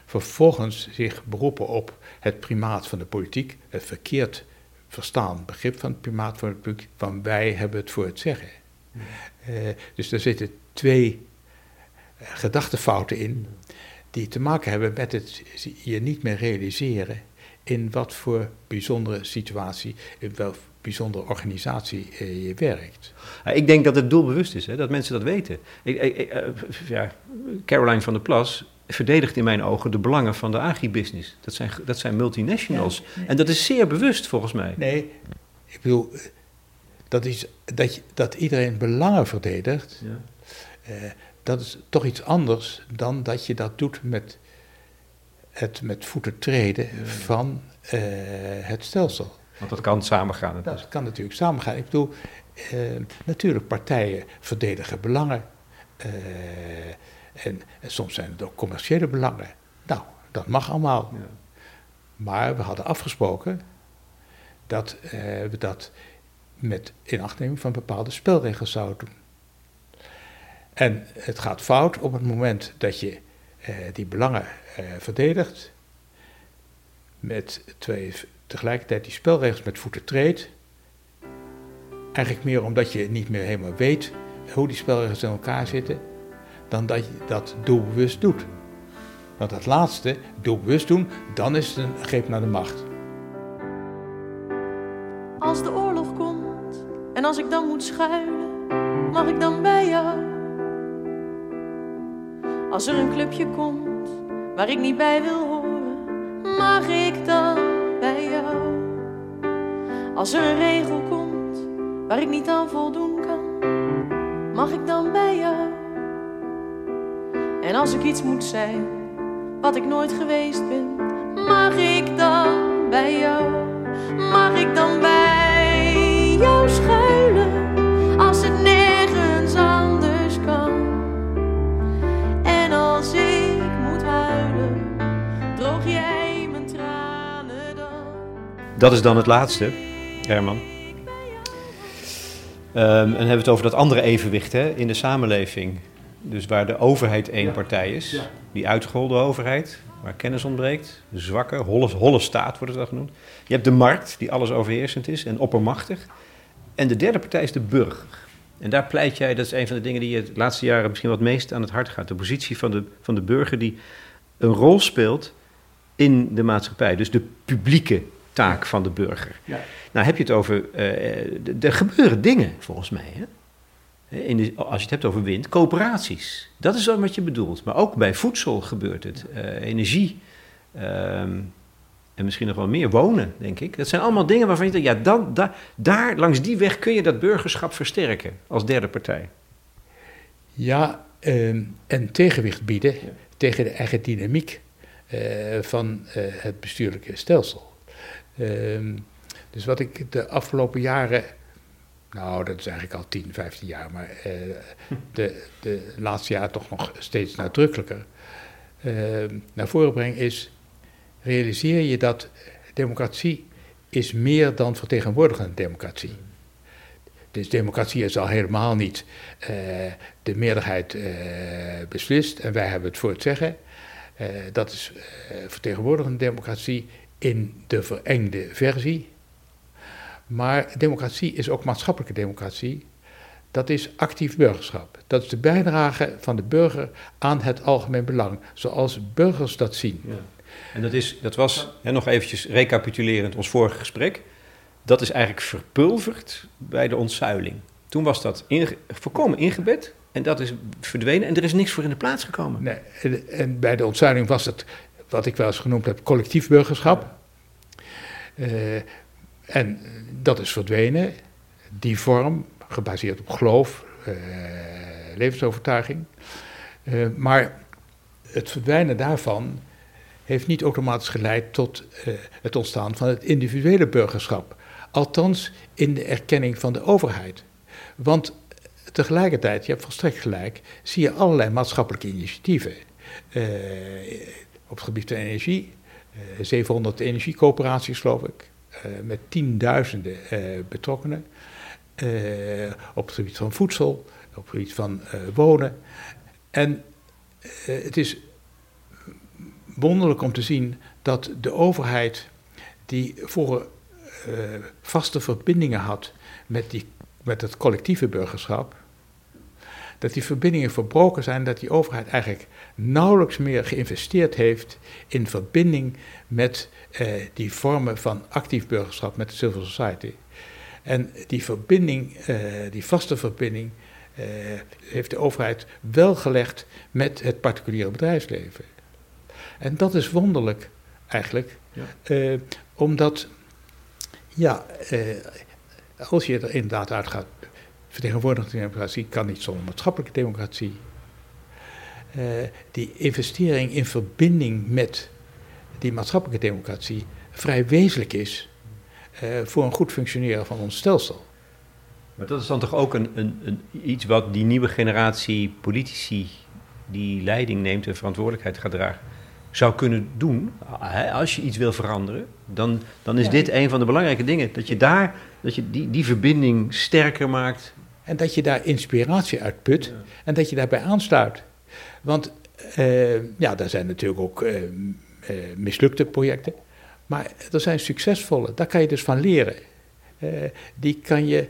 vervolgens zich beroepen op het primaat van de politiek, het verkeerd verstaan begrip van het primaat van de politiek, van wij hebben het voor het zeggen. Uh, dus er zitten twee uh, gedachtefouten in, die te maken hebben met het je niet meer realiseren in wat voor bijzondere situatie, in welk bijzondere organisatie uh, je werkt. ik denk dat het doelbewust is, hè, dat mensen dat weten. Ik, ik, ja, Caroline van der Plas verdedigt in mijn ogen de belangen van de agribusiness. Dat zijn, dat zijn multinationals. En dat is zeer bewust volgens mij. Nee, ik bedoel, dat, is, dat, je, dat iedereen belangen verdedigt, ja. uh, dat is toch iets anders dan dat je dat doet met het met voeten treden van uh, het stelsel. Want dat kan samengaan. Dat kan natuurlijk samengaan. Ik bedoel, uh, natuurlijk, partijen verdedigen belangen. En, en, soms zijn het ook commerciële belangen. Nou, dat mag allemaal. Ja. Maar we hadden afgesproken dat uh, we dat met inachtneming van bepaalde spelregels zouden doen. En het gaat fout op het moment dat je uh, die belangen uh, verdedigt, met twee, tegelijkertijd die spelregels met voeten treedt. Eigenlijk meer omdat je niet meer helemaal weet hoe die spelregels in elkaar zitten dan dat je dat doelbewust doet. Want dat laatste, doelbewust doen, dan is het een greep naar de macht. Als de oorlog komt en als ik dan moet schuilen, mag ik dan bij jou? Als er een clubje komt waar ik niet bij wil horen, mag ik dan bij jou? Als er een regel komt waar ik niet aan voldoen kan, mag ik dan bij jou? En als ik iets moet zijn wat ik nooit geweest ben, mag ik dan bij jou? Mag ik dan bij jou schuilen als het nergens anders kan? En als ik moet huilen, droog jij mijn tranen dan? Dat is dan het laatste, Herman. Um, en dan hebben we het over dat andere evenwicht hè, in de samenleving. Dus waar de overheid één partij is, die uitgeholde overheid, waar kennis ontbreekt, de zwakke, holle, holle staat wordt het wel genoemd. Je hebt de markt, die alles overheersend is en oppermachtig. En de derde partij is de burger. En daar pleit jij, dat is een van de dingen die je de laatste jaren misschien wat meest aan het hart gaat. De positie van de, van de burger die een rol speelt in de maatschappij. Dus de publieke taak van de burger. Ja. Nou heb je het over, uh, er gebeuren dingen volgens mij. Hè? In de, als je het hebt over wind, coöperaties. Dat is wat je bedoelt. Maar ook bij voedsel gebeurt het. Uh, energie. Ehm, en misschien nog wel meer wonen, denk ik. Dat zijn allemaal dingen waarvan je denkt, ja, dan, da, daar, langs die weg kun je dat burgerschap versterken als derde partij. Ja, uh, en tegenwicht bieden ja. tegen de eigen dynamiek uh, van uh, het bestuurlijke stelsel. Ehm, dus wat ik de afgelopen jaren nou, dat is eigenlijk al 10, 15 jaar, maar uh, de, de laatste jaar toch nog steeds nadrukkelijker uh, naar voren breng is, realiseer je dat democratie is meer dan vertegenwoordigende democratie. Dus democratie is al helemaal niet uh, de meerderheid beslist en wij hebben het voor het zeggen. dat is vertegenwoordigende democratie in de verengde versie Maar democratie is ook maatschappelijke democratie. Dat is actief burgerschap. Dat is de bijdrage van de burger aan het algemeen belang, zoals burgers dat zien. Ja. En dat, is, dat was, hè, nog eventjes recapitulerend, ons vorige gesprek. Dat is eigenlijk verpulverd bij de ontzuiling. Toen was dat inge, voorkomen ingebed en dat is verdwenen en er is niks voor in de plaats gekomen. Nee, en, en bij de ontzuiling was het, wat ik wel eens genoemd heb, collectief burgerschap. Uh, en dat is verdwenen. Die vorm, gebaseerd op geloof, uh, levensovertuiging. Uh, maar het verdwijnen daarvan heeft niet automatisch geleid tot uh, het ontstaan van het individuele burgerschap. Althans in de erkenning van de overheid. Want tegelijkertijd, je hebt volstrekt gelijk, zie je allerlei maatschappelijke initiatieven. op het gebied van energie, 700 energiecoöperaties geloof ik. Eh, met tienduizenden eh, betrokkenen. Eh, op het gebied van voedsel, op het gebied van wonen. En het is wonderlijk om te zien dat de overheid, die voor vaste verbindingen had met, die, met het collectieve burgerschap, dat die verbindingen verbroken zijn, dat die overheid eigenlijk nauwelijks meer geïnvesteerd heeft in verbinding met eh, die vormen van actief burgerschap met de civil society. En die verbinding, eh, die vaste verbinding, eh, heeft de overheid wel gelegd met het particuliere bedrijfsleven. En dat is wonderlijk eigenlijk, ja. Eh, omdat, ja, eh, als je er inderdaad uitgaat vertegenwoordigende democratie kan niet zonder maatschappelijke democratie. Uh, die investering in verbinding met die maatschappelijke democratie vrij wezenlijk is uh, voor een goed functioneren van ons stelsel. Maar dat is dan toch ook een, een, een, iets wat die nieuwe generatie politici die leiding neemt en verantwoordelijkheid gaat dragen, zou kunnen doen. Als je iets wil veranderen, dan, dan is dit een van de belangrijke dingen. Dat je daar dat je die, die verbinding sterker maakt en dat je daar inspiratie uit put en dat je daarbij aansluit. Want uh, ja, er zijn natuurlijk ook uh, uh, mislukte projecten. Maar er zijn succesvolle, daar kan je dus van leren. die kan je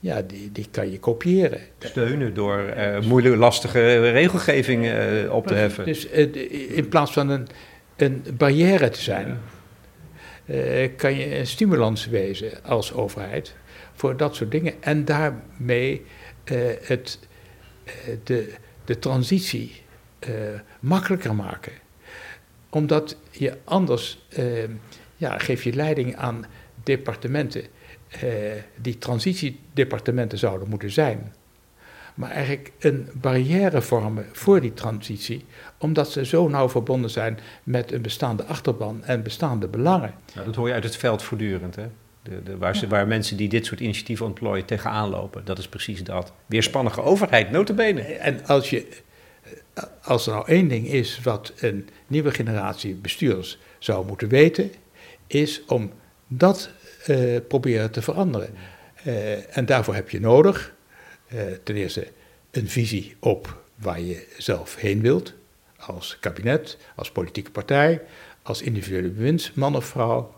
ja, die, die kan je kopiëren. Steunen door moeilijke, lastige regelgeving op te heffen. Dus in plaats van een, een barrière te zijn, kan je een stimulans wezen als overheid voor dat soort dingen. En daarmee uh, het, uh, de, de transitie uh, makkelijker maken. Omdat je anders, ja, geef je leiding aan departementen die transitiedepartementen zouden moeten zijn. Maar eigenlijk een barrière vormen voor die transitie, omdat ze zo nauw verbonden zijn met een bestaande achterban en bestaande belangen. dat hoor je uit het veld voortdurend, hè? De, de, waar, ze, waar, mensen die dit soort initiatieven ontplooien tegenaan lopen. Dat is precies dat. Weerspannige overheid, notabene. En als, je, als er nou één ding is wat een nieuwe generatie bestuurders zou moeten weten, is om dat uh, proberen te veranderen. Uh, en daarvoor heb je nodig, uh, ten eerste, een visie op waar je zelf heen wilt. Als kabinet, als politieke partij, als individuele bewindsman of vrouw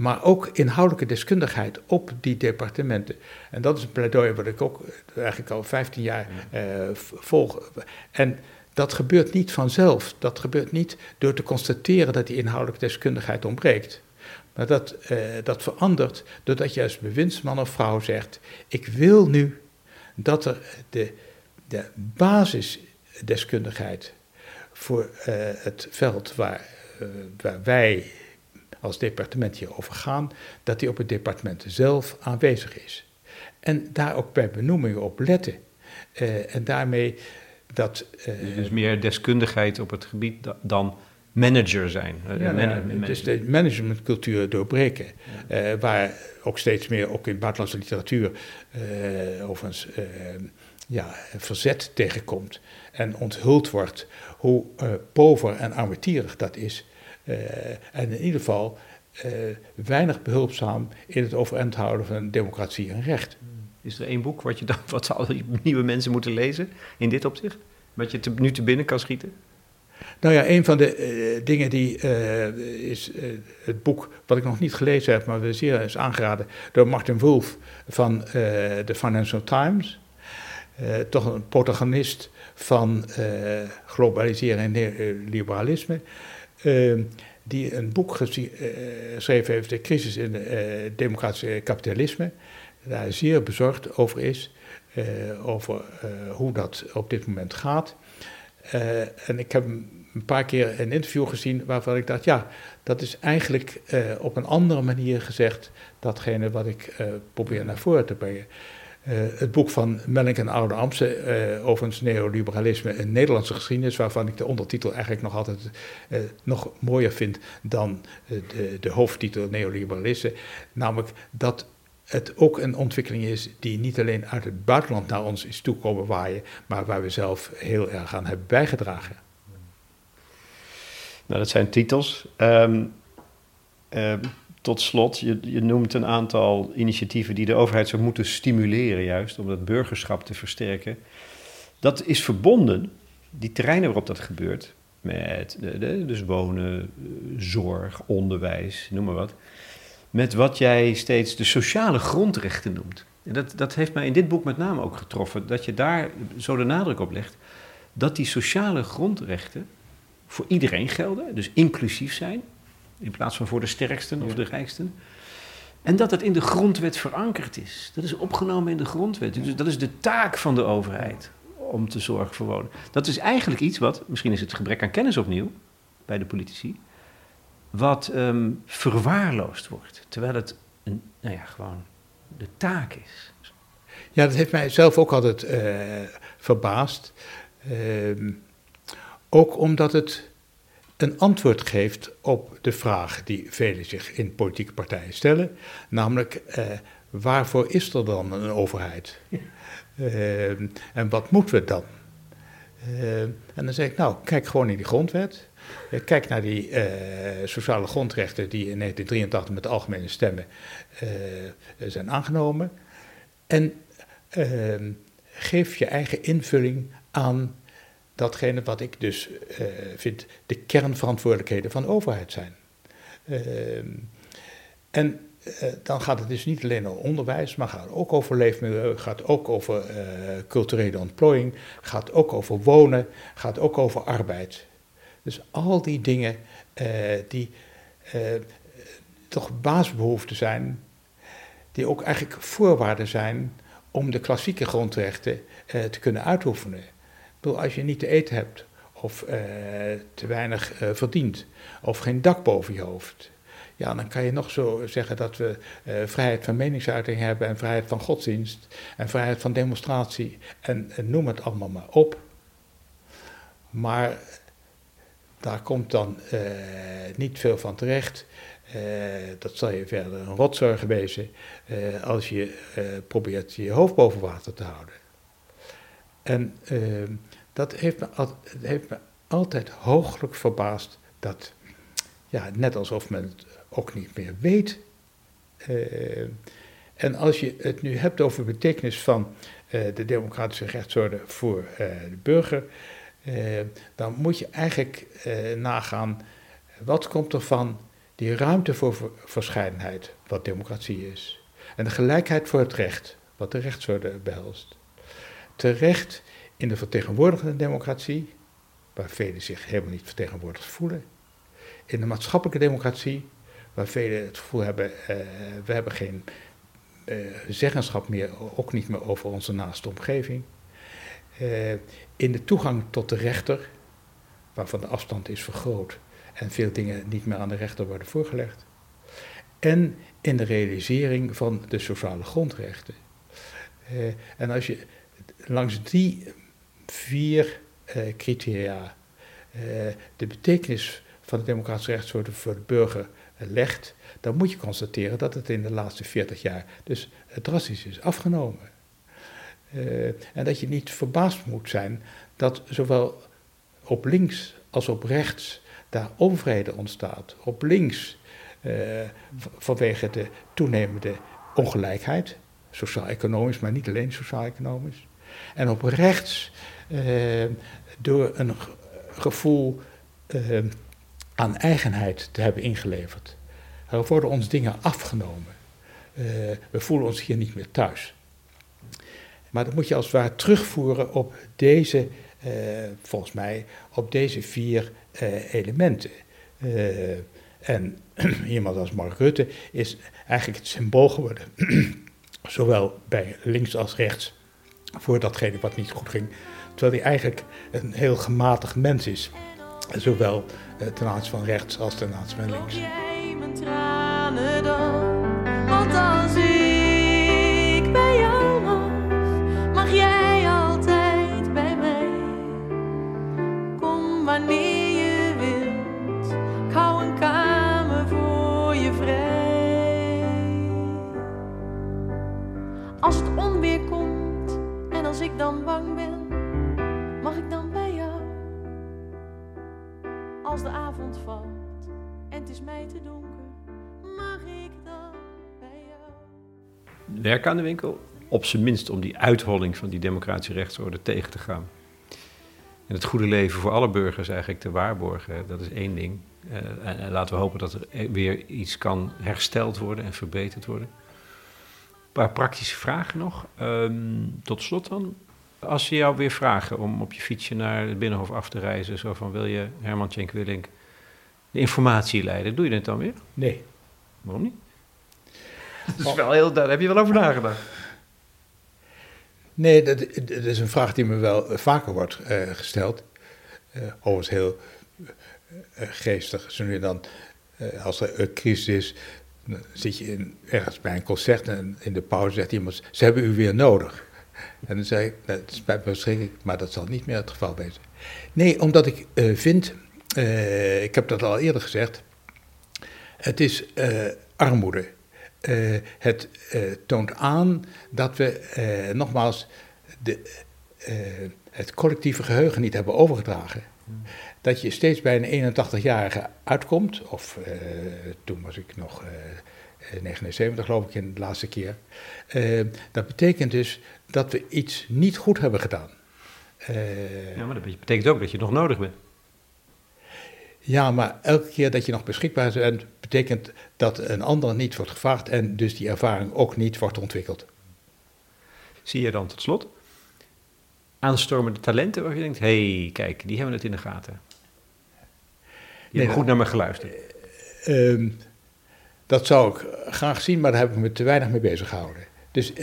maar ook inhoudelijke deskundigheid op die departementen. En dat is een pleidooi wat ik ook eigenlijk al 15 jaar uh, volg. En dat gebeurt niet vanzelf. Dat gebeurt niet door te constateren dat die inhoudelijke deskundigheid ontbreekt. Maar dat, uh, dat verandert doordat je als bewindsman of vrouw zegt: Ik wil nu dat er de, de basisdeskundigheid voor uh, het veld waar, waar wij als departement hierover gaan, dat die op het departement zelf aanwezig is. En daar ook bij benoemingen op letten. Uh, en daarmee dat. Uh, dus meer deskundigheid op het gebied dan manager zijn. Ja, man dus de managementcultuur doorbreken. Ja. Uh, waar ook steeds meer, ook in buitenlandse literatuur, overigens ja, verzet tegenkomt. En onthuld wordt hoe pover en armetierig dat is. Eh, en in ieder geval eh, weinig behulpzaam in het overeind houden van democratie en recht. Is er één boek wat, je dan, wat al die nieuwe mensen moeten lezen in dit opzicht? Wat je te, nu te binnen kan schieten? Nou ja, een van de uh, dingen die uh, is uh, het boek wat ik nog niet gelezen heb, maar zeer is aangeraden door Martin Wolf van de Financial Times. toch een protagonist van globalisering en liberalisme. Die een boek geschreven heeft, De crisis in het democratische kapitalisme. Daar zeer bezorgd over is, over hoe dat op dit moment gaat. en ik heb een paar keer een interview gezien waarvan ik dacht, ja, dat is eigenlijk op een andere manier gezegd datgene wat ik probeer naar voren te brengen. Uh, het boek van Melink en Oude Amse over het neoliberalisme in Nederlandse geschiedenis, waarvan ik de ondertitel eigenlijk nog altijd nog mooier vind dan de, de hoofdtitel neoliberalisme. Namelijk dat het ook een ontwikkeling is die niet alleen uit het buitenland naar ons is toekomen waaien, maar waar we zelf heel erg aan hebben bijgedragen. Nou, dat zijn titels. Um, tot slot, je, je, noemt een aantal initiatieven die de overheid zou moeten stimuleren, juist om dat burgerschap te versterken. Dat is verbonden, die terreinen waarop dat gebeurt, met de, dus wonen, zorg, onderwijs, noem maar wat, met wat jij steeds de sociale grondrechten noemt. En dat, dat heeft mij in dit boek met name ook getroffen, dat je daar zo de nadruk op legt, dat die sociale grondrechten voor iedereen gelden, dus inclusief zijn, in plaats van voor de sterksten of de rijksten. En dat het in de grondwet verankerd is. Dat is opgenomen in de grondwet. Dus dat is de taak van de overheid om te zorgen voor wonen. Dat is eigenlijk iets wat, misschien is het gebrek aan kennis opnieuw bij de politici, wat ehm, verwaarloosd wordt. Terwijl het een, nou ja, gewoon de taak is. Ja, dat heeft mij zelf ook altijd uh, verbaasd. Uh, ook omdat het een antwoord geeft op de vraag die velen zich in politieke partijen stellen, namelijk eh, waarvoor is er dan een overheid? Uh, en wat moeten we dan? Uh, en dan zeg ik, nou, kijk gewoon in die grondwet. Uh, kijk naar die sociale grondrechten die in 1983 met de algemene stemmen zijn aangenomen. En geef je eigen invulling aan datgene wat ik dus uh, vind de kernverantwoordelijkheden van de overheid zijn. Uh, en uh, dan gaat het dus niet alleen over onderwijs, maar gaat ook over leefmilieu, gaat ook over culturele ontplooiing, gaat ook over wonen, gaat ook over arbeid. Dus al die dingen die toch basisbehoeften zijn, die ook eigenlijk voorwaarden zijn om de klassieke grondrechten te kunnen uitoefenen bedoel, als je niet te eten hebt, of uh, te weinig uh, verdient, of geen dak boven je hoofd. Ja, dan kan je nog zo zeggen dat we uh, vrijheid van meningsuiting hebben en vrijheid van godsdienst en vrijheid van demonstratie en, en noem het allemaal maar op. Maar daar komt dan niet veel van terecht. dat zal je verder een rotzorg wezen als je probeert je hoofd boven water te houden. En ehm, dat heeft me, heeft me altijd hooglijk verbaasd dat, ja, net alsof men het ook niet meer weet. Uh, en als je het nu hebt over de betekenis van uh, de democratische rechtsorde voor uh, de burger, dan moet je eigenlijk nagaan, wat komt er van die ruimte voor verscheidenheid, wat democratie is, en de gelijkheid voor het recht, wat de rechtsorde behelst. Terecht in de vertegenwoordigende democratie, waar velen zich helemaal niet vertegenwoordigd voelen. In de maatschappelijke democratie, waar velen het gevoel hebben, uh, we hebben geen uh, zeggenschap meer, ook niet meer over onze naaste omgeving. Uh, in de toegang tot de rechter, waarvan de afstand is vergroot en veel dingen niet meer aan de rechter worden voorgelegd. En in de realisering van de sociale grondrechten. en als je langs die vier uh, criteria uh, de betekenis van de democratische rechtsorde voor de burger uh, legt, dan moet je constateren dat het in de laatste 40 jaar dus drastisch is afgenomen. en dat je niet verbaasd moet zijn dat zowel op links als op rechts daar onvrede ontstaat. Op links vanwege de toenemende ongelijkheid, sociaal-economisch, maar niet alleen sociaal-economisch. En op rechts eh, door een gevoel aan eigenheid te hebben ingeleverd. Er worden ons dingen afgenomen. we voelen ons hier niet meer thuis. Maar dat moet je als het ware terugvoeren op deze, volgens mij, op deze vier elementen. en iemand als Mark Rutte is eigenlijk het symbool geworden, zowel bij links als rechts, voor datgene wat niet goed ging. Terwijl hij eigenlijk een heel gematigd mens is, zowel eh, ten aanzien van rechts als ten aanzien van links. Bang ben, mag ik dan bij jou? Als de avond valt en het is mij te donker, mag ik dan bij jou? Werk aan de winkel, op zijn minst om die uitholling van die democratische rechtsorde tegen te gaan. En het goede leven voor alle burgers eigenlijk te waarborgen, dat is één ding. Uh, en laten we hopen dat er weer iets kan hersteld worden en verbeterd worden. Paar praktische vragen nog. Ehm, tot slot dan. Als ze jou weer vragen om op je fietsje naar het Binnenhof af te reizen, zo van wil je Herman Tjenk Willink de informatie leiden, doe je dat dan weer? Nee. Waarom niet? Dat is wel heel, daar heb je wel over nagedacht. Nee, dat, dat is een vraag die me wel vaker wordt uh, gesteld. Uh, overigens heel uh, geestig. Zo nu dan, als er een crisis is, dan zit je in, ergens bij een concert en in de pauze zegt iemand, ze hebben u weer nodig. En dan zei ik, dat is bij me maar dat zal niet meer het geval zijn. Nee, omdat ik uh, vind, uh, ik heb dat al eerder gezegd, het is uh, armoede. het toont aan dat we nogmaals de, het collectieve geheugen niet hebben overgedragen. Hmm. Dat je steeds bij een 81-jarige uitkomt, of toen was ik nog 79 geloof ik in de laatste keer. Dat betekent dus dat we iets niet goed hebben gedaan. Uh, ja, maar dat betekent ook dat je nog nodig bent. Ja, maar elke keer dat je nog beschikbaar bent, betekent dat een ander niet wordt gevraagd en dus die ervaring ook niet wordt ontwikkeld. Zie je dan tot slot aanstormende talenten waar je denkt, hé, hey, kijk, die hebben het in de gaten. Die hebben goed naar me geluisterd. Uh, dat zou ik graag zien, maar daar heb ik me te weinig mee bezig gehouden. Dus uh,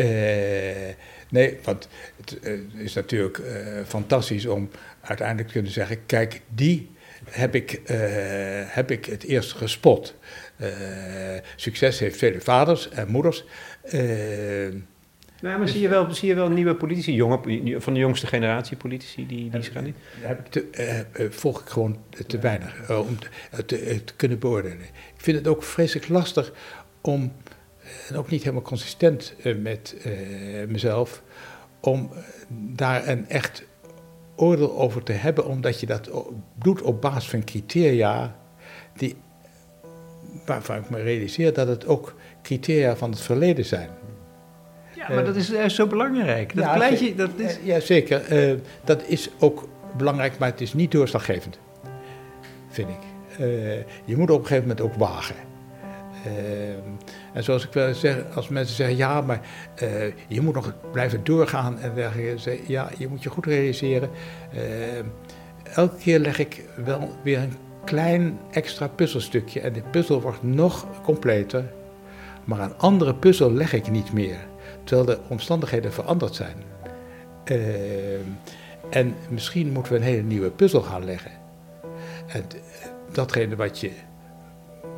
nee, want het uh, is natuurlijk uh, fantastisch om uiteindelijk te kunnen zeggen: kijk, die heb ik, heb ik het eerst gespot. succes heeft vele vaders en moeders. Ja, maar dus, zie, je wel, zie je wel nieuwe politici, jonge, van de jongste generatie politici, die, die gaan niet? Heb ik te, volg ik gewoon te weinig om te, te, te kunnen beoordelen. Ik vind het ook vreselijk lastig om, en ook niet helemaal consistent eh, met uh, mezelf, om daar een echt oordeel over te hebben, omdat je dat doet op basis van criteria die, waarvan ik me realiseer dat het ook criteria van het verleden zijn. Ja, maar dat is juist zo belangrijk. Dat ja, pleitje, dat is... Ja, zeker. Uh, dat is ook belangrijk, maar het is niet doorslaggevend, vind ik. Uh, je moet op een gegeven moment ook wagen. En zoals ik wel zeg, als mensen zeggen, ja, maar uh, je moet nog blijven doorgaan en dergelijke, ja, je moet je goed realiseren. elke keer leg ik wel weer een klein extra puzzelstukje en de puzzel wordt nog completer, maar een andere puzzel leg ik niet meer, terwijl de omstandigheden veranderd zijn. en misschien moeten we een hele nieuwe puzzel gaan leggen. En datgene wat je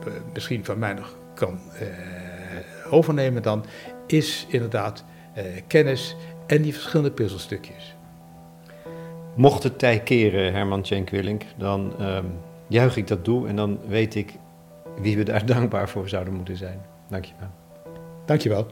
eh, misschien van mij nog kan overnemen dan, is inderdaad uh, kennis en die verschillende puzzelstukjes. Mocht het tij keren, Herman Cenk Willink, dan uh, juich ik dat toe en dan weet ik wie we daar dankbaar voor zouden moeten zijn. Dankjewel. Dankjewel.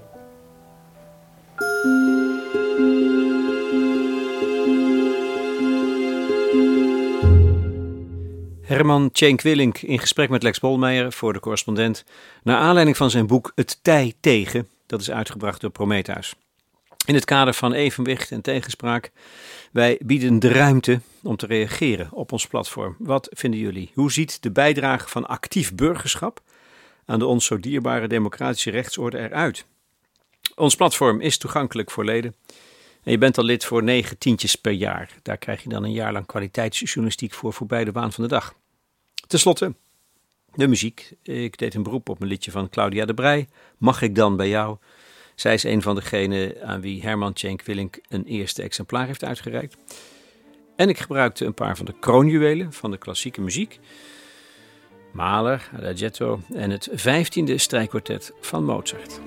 Herman Tjenk Willink in gesprek met Lex Bolmeijer voor de correspondent. Naar aanleiding van zijn boek Het Tij Tegen, dat is uitgebracht door Prometheus. In het kader van evenwicht en tegenspraak, wij bieden de ruimte om te reageren op ons platform. Wat vinden jullie? Hoe ziet de bijdrage van actief burgerschap aan de ons zo dierbare democratische rechtsorde eruit? Ons platform is toegankelijk voor leden. En je bent al lid voor negen tientjes per jaar. Daar krijg je dan een jaar lang kwaliteitsjournalistiek voor voorbij de waan van de dag. Ten slotte, de muziek. Ik deed een beroep op een liedje van Claudia de Brij. Mag ik dan bij jou? Zij is een van degenen aan wie Herman Tjenk Willink een eerste exemplaar heeft uitgereikt. En ik gebruikte een paar van de kroonjuwelen van de klassieke muziek. Mahler, Adagietto en het vijftiende strijkkwartet van Mozart.